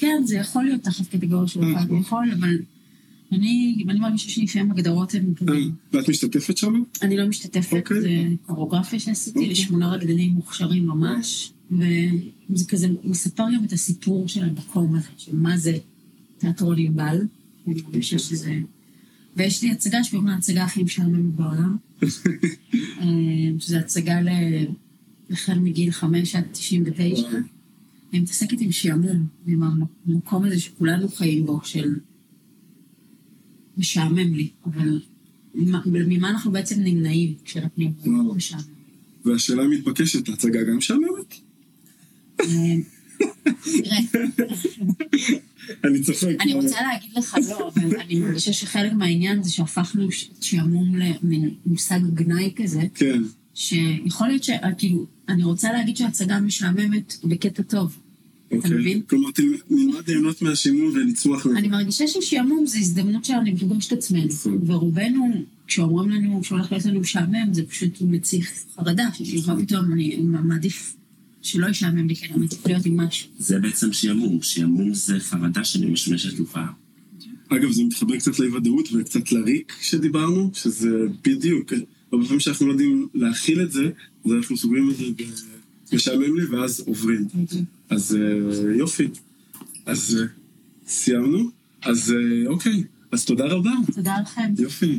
כן, זה יכול להיות תחת קטגוריה של להקת אה. מחול, אבל אני, אני מרגישה שלפעמים הגדרות הן כזה, אה, ואת משתתפת שם? אני לא משתתפת, אוקיי. זה קוריאוגרפיה שעשיתי אוקיי. לשמונה רקדנים מוכשרים ממש, וזה כזה מספר גם את הסיפור של המקום הזה, של מה זה תיאטרון ענבל, אני מרגישה שזה... ויש לי הצגה שקוראים לה ההצגה הכי משעממת בעולם, אה, שזו הצגה ל... החל מגיל חמש עד תשעים ותשע. אני מתעסקת עם שעמום, עם המקום הזה שכולנו חיים בו, של משעמם לי, אבל ממה- אנחנו בעצם נמנעים כשנותנים. משעמם? והשאלה המתבקשת, ההצגה גם משעממת? אה, אני צוחק. אני רוצה להגיד לך לא, אבל אני מרגישה שחלק מהעניין זה שהפכנו שעמום למין מושג גנאי כזה, כן. שיכול להיות ש... אני רוצה להגיד שההצגה משעממת בקטע טוב. אוקיי. מבין? כלומר, נלמד ליהנות מהשימור ולצמוח מזה. אני מרגישה ששעמום זה הזדמנות שלנו לפגוש את עצמנו. נכון. ורובנו, כשאומרים לנו שהולך להיות לנו משעמם, זה פשוט מציף חרדה, ששאיפה פתאום אני מעדיף שלא ישעמם לי, כי אני מעדיף להיות עם משהו. זה בעצם שעמום, שעמום זה חרדה שנמשמשת תופעה. אגב, זה מתחבר קצת לאי-ודאות וקצת לריק שדיברנו, שזה בדיוק. הרבה פעמים שאנחנו לא יודעים להכיל את זה, אז אנחנו סוגרים את זה ב- משעמם לי, ואז עוברים. אז אה, יופי. אז אה, סיימנו? אז אה, אוקיי. אז תודה רבה. תודה לכם. יופי.